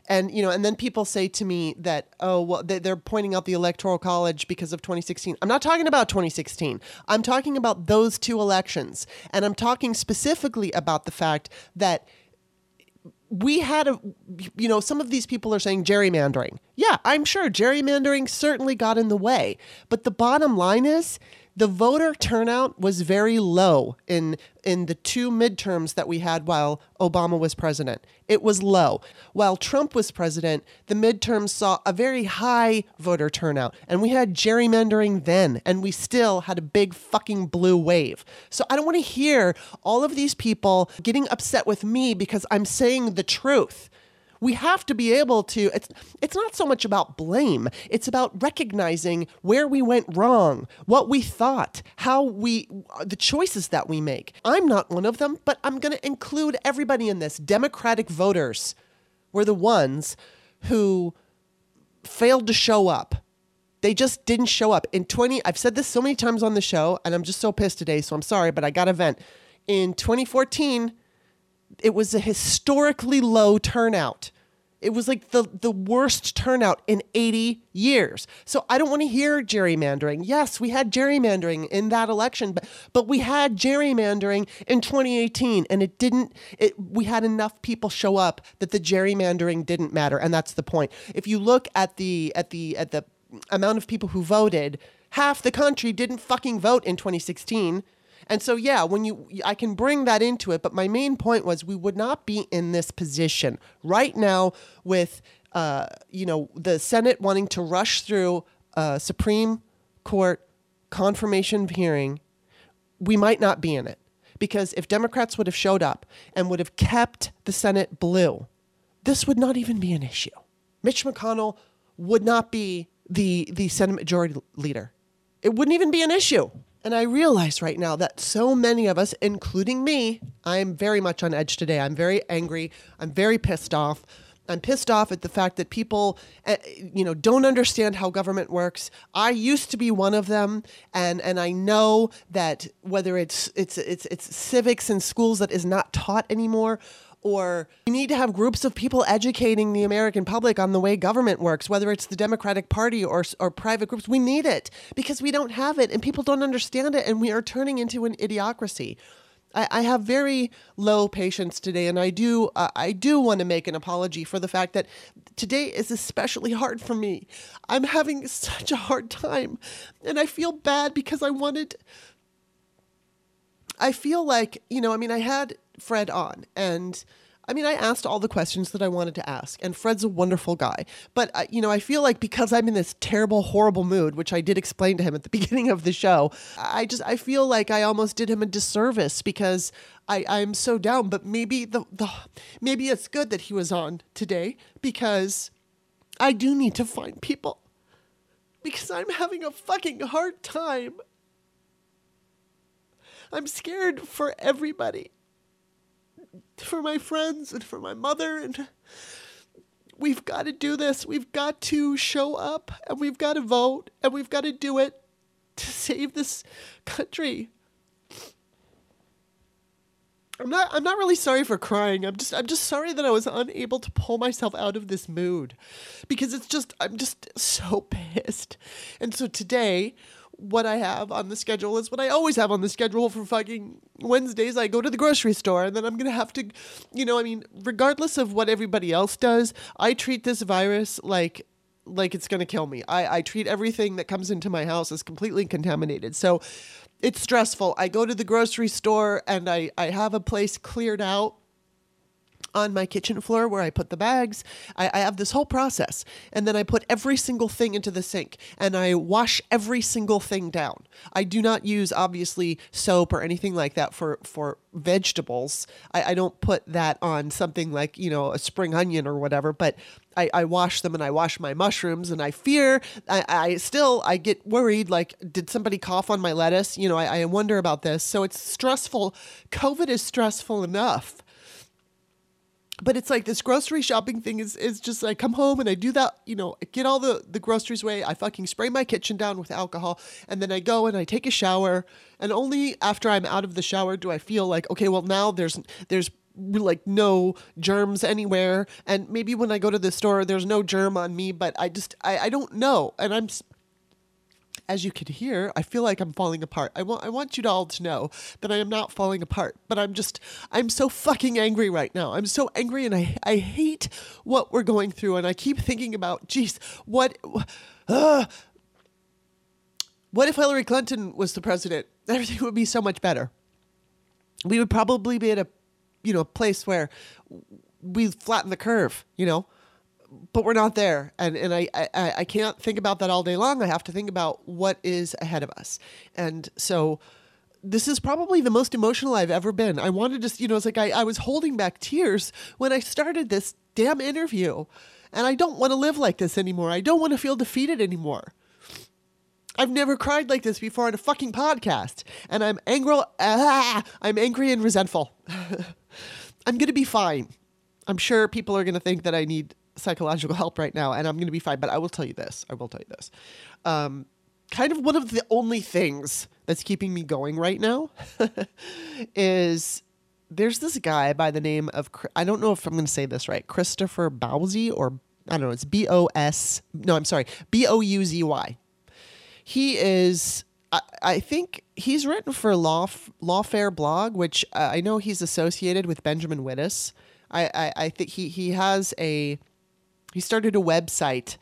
and you know and then people say to me that oh well they're pointing out the electoral college because of 2016 i'm not talking about 2016 i'm talking about those two elections. And i'm talking specifically about the fact that we had a you know some of these people are saying gerrymandering. Yeah i'm sure gerrymandering certainly got in the way. But the bottom line is the voter turnout was very low in in the two midterms that we had while Obama was president. It was low. While Trump was president, the midterms saw a very high voter turnout, and we had gerrymandering then, and we still had a big fucking blue wave. So I don't want to hear all of these people getting upset with me because I'm saying the truth we have to be able to it's it's not so much about blame it's about recognizing where we went wrong what we thought how we the choices that we make. I'm not one of them but i'm going to include everybody in this. Democratic voters were the ones who failed to show up. They just didn't show up. In 20 i've said this so many times on the show and i'm just so pissed today so i'm sorry but i got a vent. In 2014 it was a historically low turnout. It was like the, the worst turnout in 80 years. So I don't want to hear gerrymandering. Yes, we had gerrymandering in that election, but but we had gerrymandering in 2018 and it didn't it we had enough people show up that the gerrymandering didn't matter and that's the point. If you look at the at the at the amount of people who voted, half the country didn't fucking vote in 2016 and so, yeah, when you, I can bring that into it, but my main point was we would not be in this position right now with, uh, you know, the Senate wanting to rush through a Supreme Court confirmation hearing. We might not be in it because if Democrats would have showed up and would have kept the Senate blue, this would not even be an issue. Mitch McConnell would not be the the Senate Majority Leader. It wouldn't even be an issue. And I realize right now that so many of us, including me, I'm very much on edge today. I'm very angry. I'm very pissed off. I'm pissed off at the fact that people, uh, you know, don't understand how government works. I used to be one of them, and and I know that whether it's it's it's it's civics in schools that is not taught anymore, or we need to have groups of people educating the American public on the way government works, whether it's the Democratic Party or or private groups. We need it because we don't have it, and people don't understand it, and we are turning into an idiocracy. I, I have very low patience today, and I do uh, I do want to make an apology for the fact that today is especially hard for me. I'm having such a hard time, and I feel bad because I wanted. I feel like you know, I mean, I had Fred on, and I mean, I asked all the questions that I wanted to ask, and Fred's a wonderful guy. But, uh, you know, I feel like because I'm in this terrible, horrible mood, which I did explain to him at the beginning of the show, I just, I feel like I almost did him a disservice because I, I'm so down. But maybe the, the, maybe it's good that he was on today because I do need to find people because I'm having a fucking hard time. I'm scared for everybody for my friends and for my mother and we've got to do this. We've got to show up and we've got to vote and we've got to do it to save this country. I'm not I'm not really sorry for crying. I'm just I'm just sorry that I was unable to pull myself out of this mood because it's just I'm just so pissed. And so today what I have on the schedule is what I always have on the schedule for fucking Wednesdays. I go to the grocery store and then I'm going to have to, you know, I mean, regardless of what everybody else does, I treat this virus like like it's going to kill me. I, I treat everything that comes into my house as completely contaminated. So it's stressful. I go to the grocery store and I, I have a place cleared out on my kitchen floor where I put the bags. I, I, have this whole process. And then I put every single thing into the sink and I wash every single thing down. I do not use, obviously, soap or anything like that for, for vegetables. I, I don't put that on something like, you know, a spring onion or whatever, but I, I wash them and I wash my mushrooms and I fear, I, I still, I get worried like, did somebody cough on my lettuce? You know, I, I wonder about this. So it's stressful. COVID is stressful enough but it's like this grocery shopping thing is is just like come home and I do that, you know, get all the the groceries away. I fucking spray my kitchen down with alcohol and then I go and I take a shower. And only after I'm out of the shower do I feel like okay, well now there's there's like no germs anywhere. And maybe when I go to the store there's no germ on me, but I just I I don't know. And I'm as you can hear, I feel like I'm falling apart. I want I want you all to know that I am not falling apart, but I'm just I'm so fucking angry right now. I'm so angry and I I hate what we're going through and I keep thinking about, geez, what uh, what if Hillary Clinton was the president? Everything would be so much better. We would probably be at a you know, place where we flatten the curve, you know but we're not there. And and I, I i can't think about that all day long. I have to think about what is ahead of us. And so this is probably the most emotional i've ever been. I wanted to you know it's like I, I was holding back tears when i started this damn interview. And i don't want to live like this anymore. I don't want to feel defeated anymore. I've never cried like this before on a fucking podcast, and I'm angry. Ah, I'm angry and resentful. I'm gonna be fine. I'm sure people are gonna think that I need psychological help right now, and I'm going to be fine. But I will tell you this. I will tell you this. Um, kind of one of the only things that's keeping me going right now is there's this guy by the name of I don't know if I'm going to say this right, Christopher Bouzy or I don't know. It's B O S. No, I'm sorry, B O U Z Y. He is. I, I think he's written for Law Lawfare blog, which uh, I know he's associated with Benjamin Wittes. I, I, I think he he has a he started a website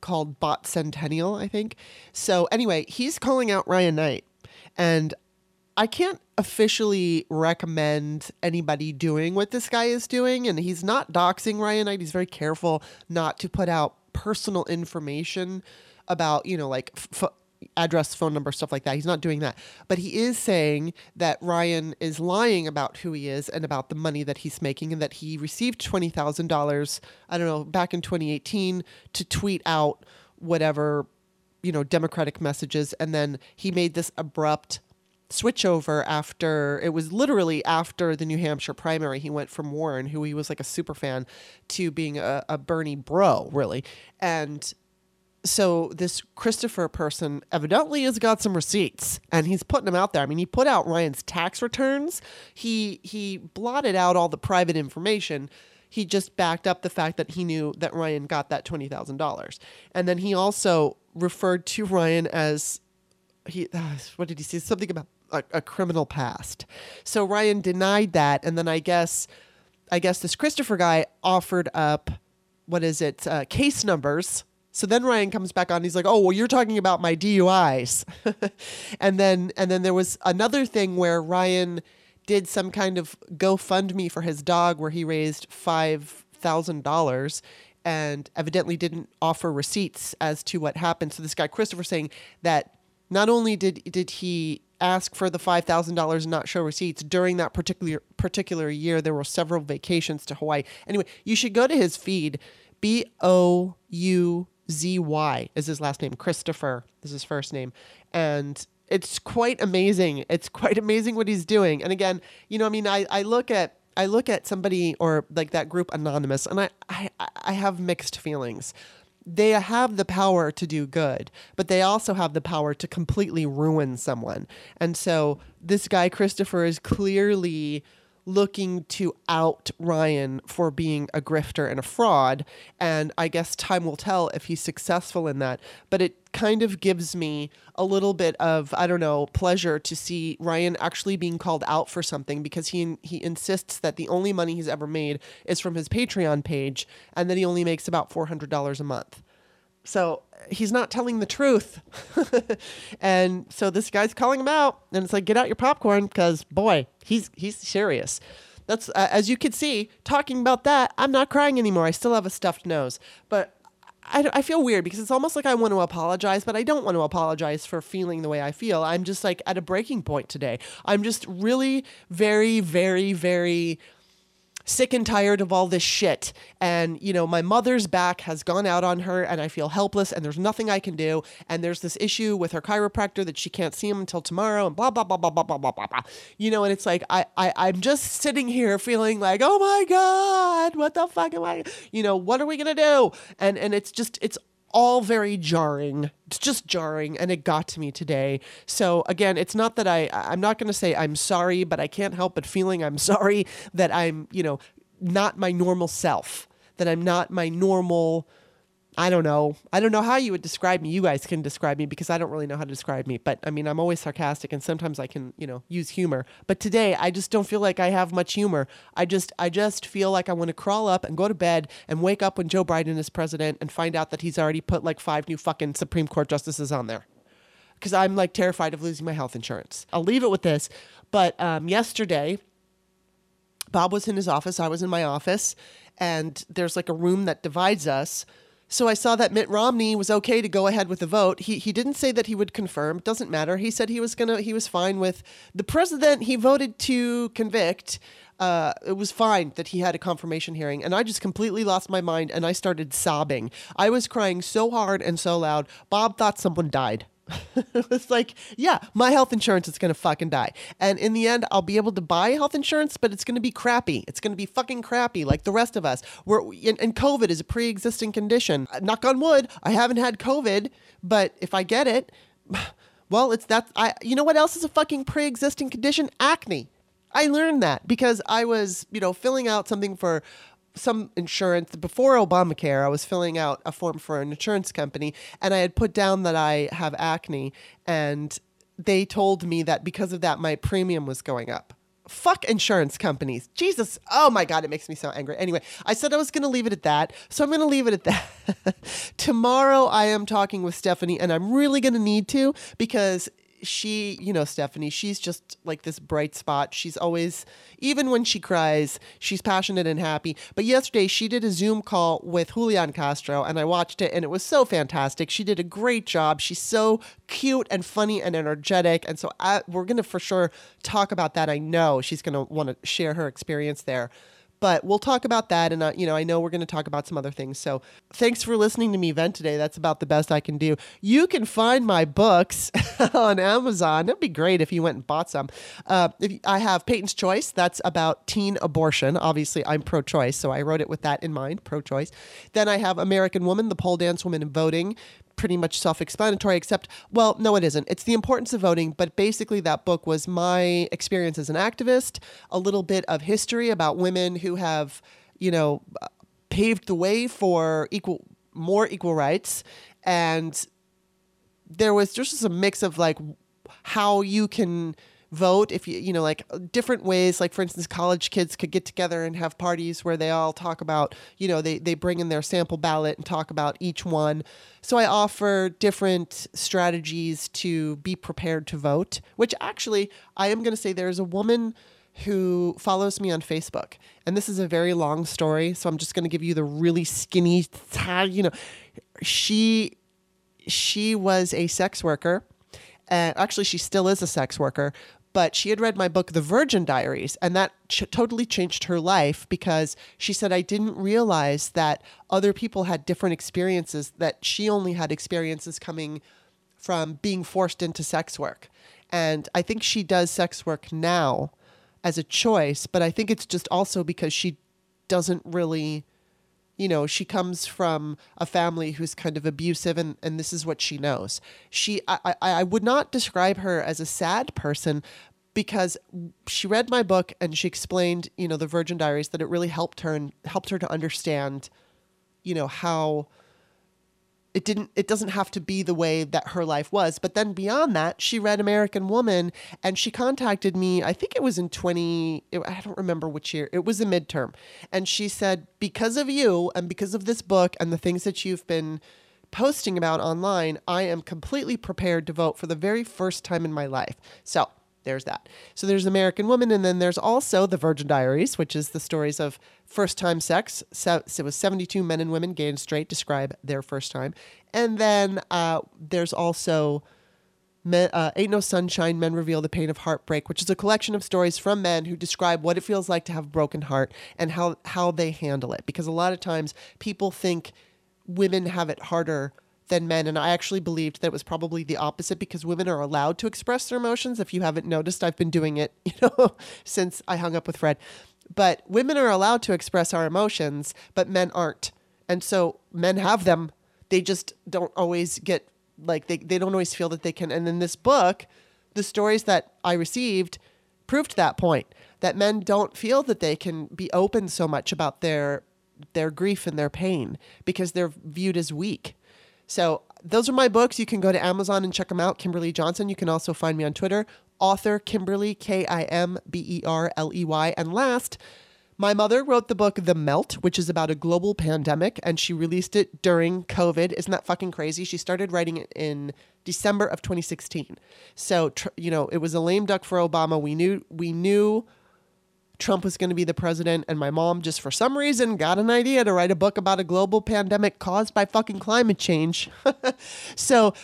called Bot Sentinel, I think. So anyway, he's calling out Ryan Knight, and I can't officially recommend anybody doing what this guy is doing. And he's not doxing Ryan Knight. He's very careful not to put out personal information about, you know, like f- address, phone number, stuff like that. He's not doing that. But he is saying that Ryan is lying about who he is and about the money that he's making and that he received $20,000, I don't know, back in 2018 to tweet out whatever, you know, democratic messages. And then he made this abrupt switchover after it was literally after the New Hampshire primary. He went from Warren, who he was like a super fan, to being a, a Bernie bro, really. And so this Christopher person evidently has got some receipts and he's putting them out there. I mean, he put out Ryan's tax returns. He he blotted out all the private information. He just backed up the fact that he knew that Ryan got that twenty thousand dollars, and then he also referred to Ryan as he. Uh, what did he say? Something about a, a criminal past. So Ryan denied that, and then I guess, I guess this Christopher guy offered up, what is it, uh, case numbers. So then Ryan comes back on. He's like, "Oh, well, you're talking about my DUIs," and then and then there was another thing where Ryan did some kind of GoFundMe for his dog, where he raised five thousand dollars, and evidently didn't offer receipts as to what happened. So this guy Christopher saying that not only did did he ask for the five thousand dollars and not show receipts during that particular particular year, there were several vacations to Hawaii. Anyway, you should go to his feed, B O U Z Y is his last name. Christopher is his first name, and it's quite amazing. It's quite amazing what he's doing. And again, you know, I mean, I I look at I look at somebody or like that group anonymous, and I I I have mixed feelings they have the power to do good, but they also have the power to completely ruin someone. And so this guy, Christopher, is clearly looking to out Ryan for being a grifter and a fraud. And I guess time will tell if he's successful in that. But it kind of gives me a little bit of, I don't know, pleasure to see Ryan actually being called out for something because he he insists that the only money he's ever made is from his Patreon page and that he only makes about $400 a month. So he's not telling the truth. and so this guy's calling him out and it's like get out your popcorn because boy, he's he's serious. That's uh, as you can see, talking about that, I'm not crying anymore. I still have a stuffed nose. But I, I feel weird because it's almost like I want to apologize, but I don't want to apologize for feeling the way I feel. I'm just like at a breaking point today. I'm just really very, very, very sick and tired of all this shit. And, you know, my mother's back has gone out on her and I feel helpless and there's nothing I can do. And there's this issue with her chiropractor that she can't see him until tomorrow and blah, blah, blah, blah, blah, blah, blah, blah, blah. You know, and it's like, I, I, I'm just sitting here feeling like, oh my God, what the fuck am I, you know, what are we going to do? And, and it's just, it's all very jarring. It's just jarring, and it got to me today. So again, it's not that I I'm not going to say I'm sorry, but I can't help but feeling I'm sorry that I'm you know not my normal self, that I'm not my normal I don't know. I don't know how you would describe me. You guys can describe me because I don't really know how to describe me. But I mean, I'm always sarcastic and sometimes I can, you know, use humor. But today I just don't feel like I have much humor. I just I just feel like I want to crawl up and go to bed and wake up when Joe Biden is president and find out that he's already put like five new fucking Supreme Court justices on there. Cuz I'm like terrified of losing my health insurance. I'll leave it with this. But um, yesterday Bob was in his office, I was in my office, and there's like a room that divides us so I saw that Mitt Romney was okay to go ahead with the vote. He he didn't say that he would confirm. Doesn't matter. He said he was gonna. He was fine with the president. He voted to convict. Uh, it was fine that he had a confirmation hearing, and I just completely lost my mind and I started sobbing. I was crying so hard and so loud. Bob thought someone died. it's like, yeah, my health insurance is going to fucking die. And in the end, I'll be able to buy health insurance, but it's going to be crappy. It's going to be fucking crappy like the rest of us. We're, and, and COVID is a pre existing condition. Uh, knock on wood, I haven't had COVID, but if I get it, well, it's that. I, you know what else is a fucking pre existing condition? Acne. I learned that because I was, you know, filling out something for some insurance before Obamacare. I was filling out a form for an insurance company, and I had put down that I have acne, and they told me that because of that, my premium was going up. Fuck insurance companies. Jesus. Oh my God, it makes me so angry. Anyway, I said I was going to leave it at that. So I'm going to leave it at that. Tomorrow, I am talking with Stephanie, and I'm really going to need to because she, you know, Stephanie, she's just like this bright spot. She's always, even when she cries, she's passionate and happy. But yesterday, she did a Zoom call with Julian Castro, and I watched it, and it was so fantastic. She did a great job. She's so cute and funny and energetic. And so I, we're going to for sure talk about that. I know she's going to want to share her experience there. But we'll talk about that. And, uh, you know, I know we're going to talk about some other things. So thanks for listening to me vent today. That's about the best I can do. You can find my books on Amazon. It'd be great if you went and bought some. Uh, if I have Peyton's Choice, that's about teen abortion. Obviously, I'm pro choice, so I wrote it with that in mind, pro choice. Then I have American Woman, the pole dance woman in voting pretty much self-explanatory except well no it isn't. It's the importance of voting but basically that book was my experience as an activist a little bit of history about women who have you know paved the way for equal more equal rights. And there was just a mix of like how you can vote if you you know like different ways like for instance college kids could get together and have parties where they all talk about you know they, they bring in their sample ballot and talk about each one so i offer different strategies to be prepared to vote which actually i am going to say there's a woman who follows me on facebook and this is a very long story so i'm just going to give you the really skinny tag. you know she she was a sex worker and actually she still is a sex worker but she had read my book the virgin diaries and that ch- totally changed her life because she said i didn't realize that other people had different experiences that she only had experiences coming from being forced into sex work. And i think she does sex work now as a choice but i think it's just also because she doesn't really you know, she comes from a family who's kind of abusive and, and this is what she knows. She I, I, I would not describe her as a sad person because she read my book and she explained, you know, the Virgin Diaries that it really helped her and helped her to understand, you know, how it didn't it doesn't have to be the way that her life was. But then beyond that she read american woman and she contacted me i think it was in 20 i don't remember which year it was a midterm. And she said because of you and because of this book and the things that you've been posting about online i am completely prepared to vote for the very first time in my life. So there's that. So there's American Woman, and then there's also The Virgin Diaries, which is the stories of first time sex. So, it was 72 men and women, gay and straight, describe their first time. And then uh, there's also Men, uh, Ain't No Sunshine, Men Reveal the Pain of Heartbreak, which is a collection of stories from men who describe what it feels like to have a broken heart and how, how they handle it. Because a lot of times people think women have it harder than men. And I actually believed that it was probably the opposite because women are allowed to express their emotions. If you haven't noticed, I've been doing it, you know, since I hung up with Fred. But women are allowed to express our emotions, but men aren't. And so men have them. They just don't always get like they, they don't always feel that they can. And in this book, the stories that I received proved that point that men don't feel that they can be open so much about their their grief and their pain because they're viewed as weak so those are my books. You can go to Amazon and check them out. Kimberly Johnson. You can also find me on Twitter, author Kimberly, K I M B E R L E Y. And last, my mother wrote the book The Melt, which is about a global pandemic, and she released it during COVID. Isn't that fucking crazy? She started writing it in December of 2016. So, you know, it was a lame duck for Obama. We knew we knew Trump was going to be the president, and my mom just for some reason got an idea to write a book about a global pandemic caused by fucking climate change. so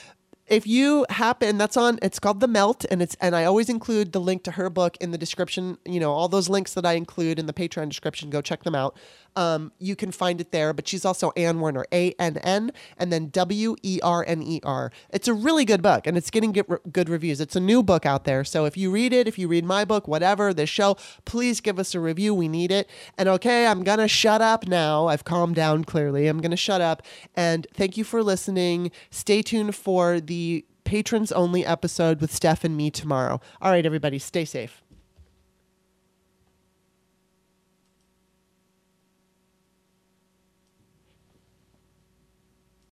if you happen that's on it's called the melt and it's and i always include the link to her book in the description you know all those links that i include in the patreon description go check them out um, you can find it there but she's also ann werner a-n-n and then w-e-r-n-e-r it's a really good book and it's getting good, good reviews. It's a new book out there so if you read it if you read my book whatever this show please give us a review. We need it. And okay i'm gonna shut up now. I've calmed down clearly. I'm gonna shut up. And thank you for listening. Stay tuned for the patrons only episode with Steph and me tomorrow. All right, everybody, stay safe.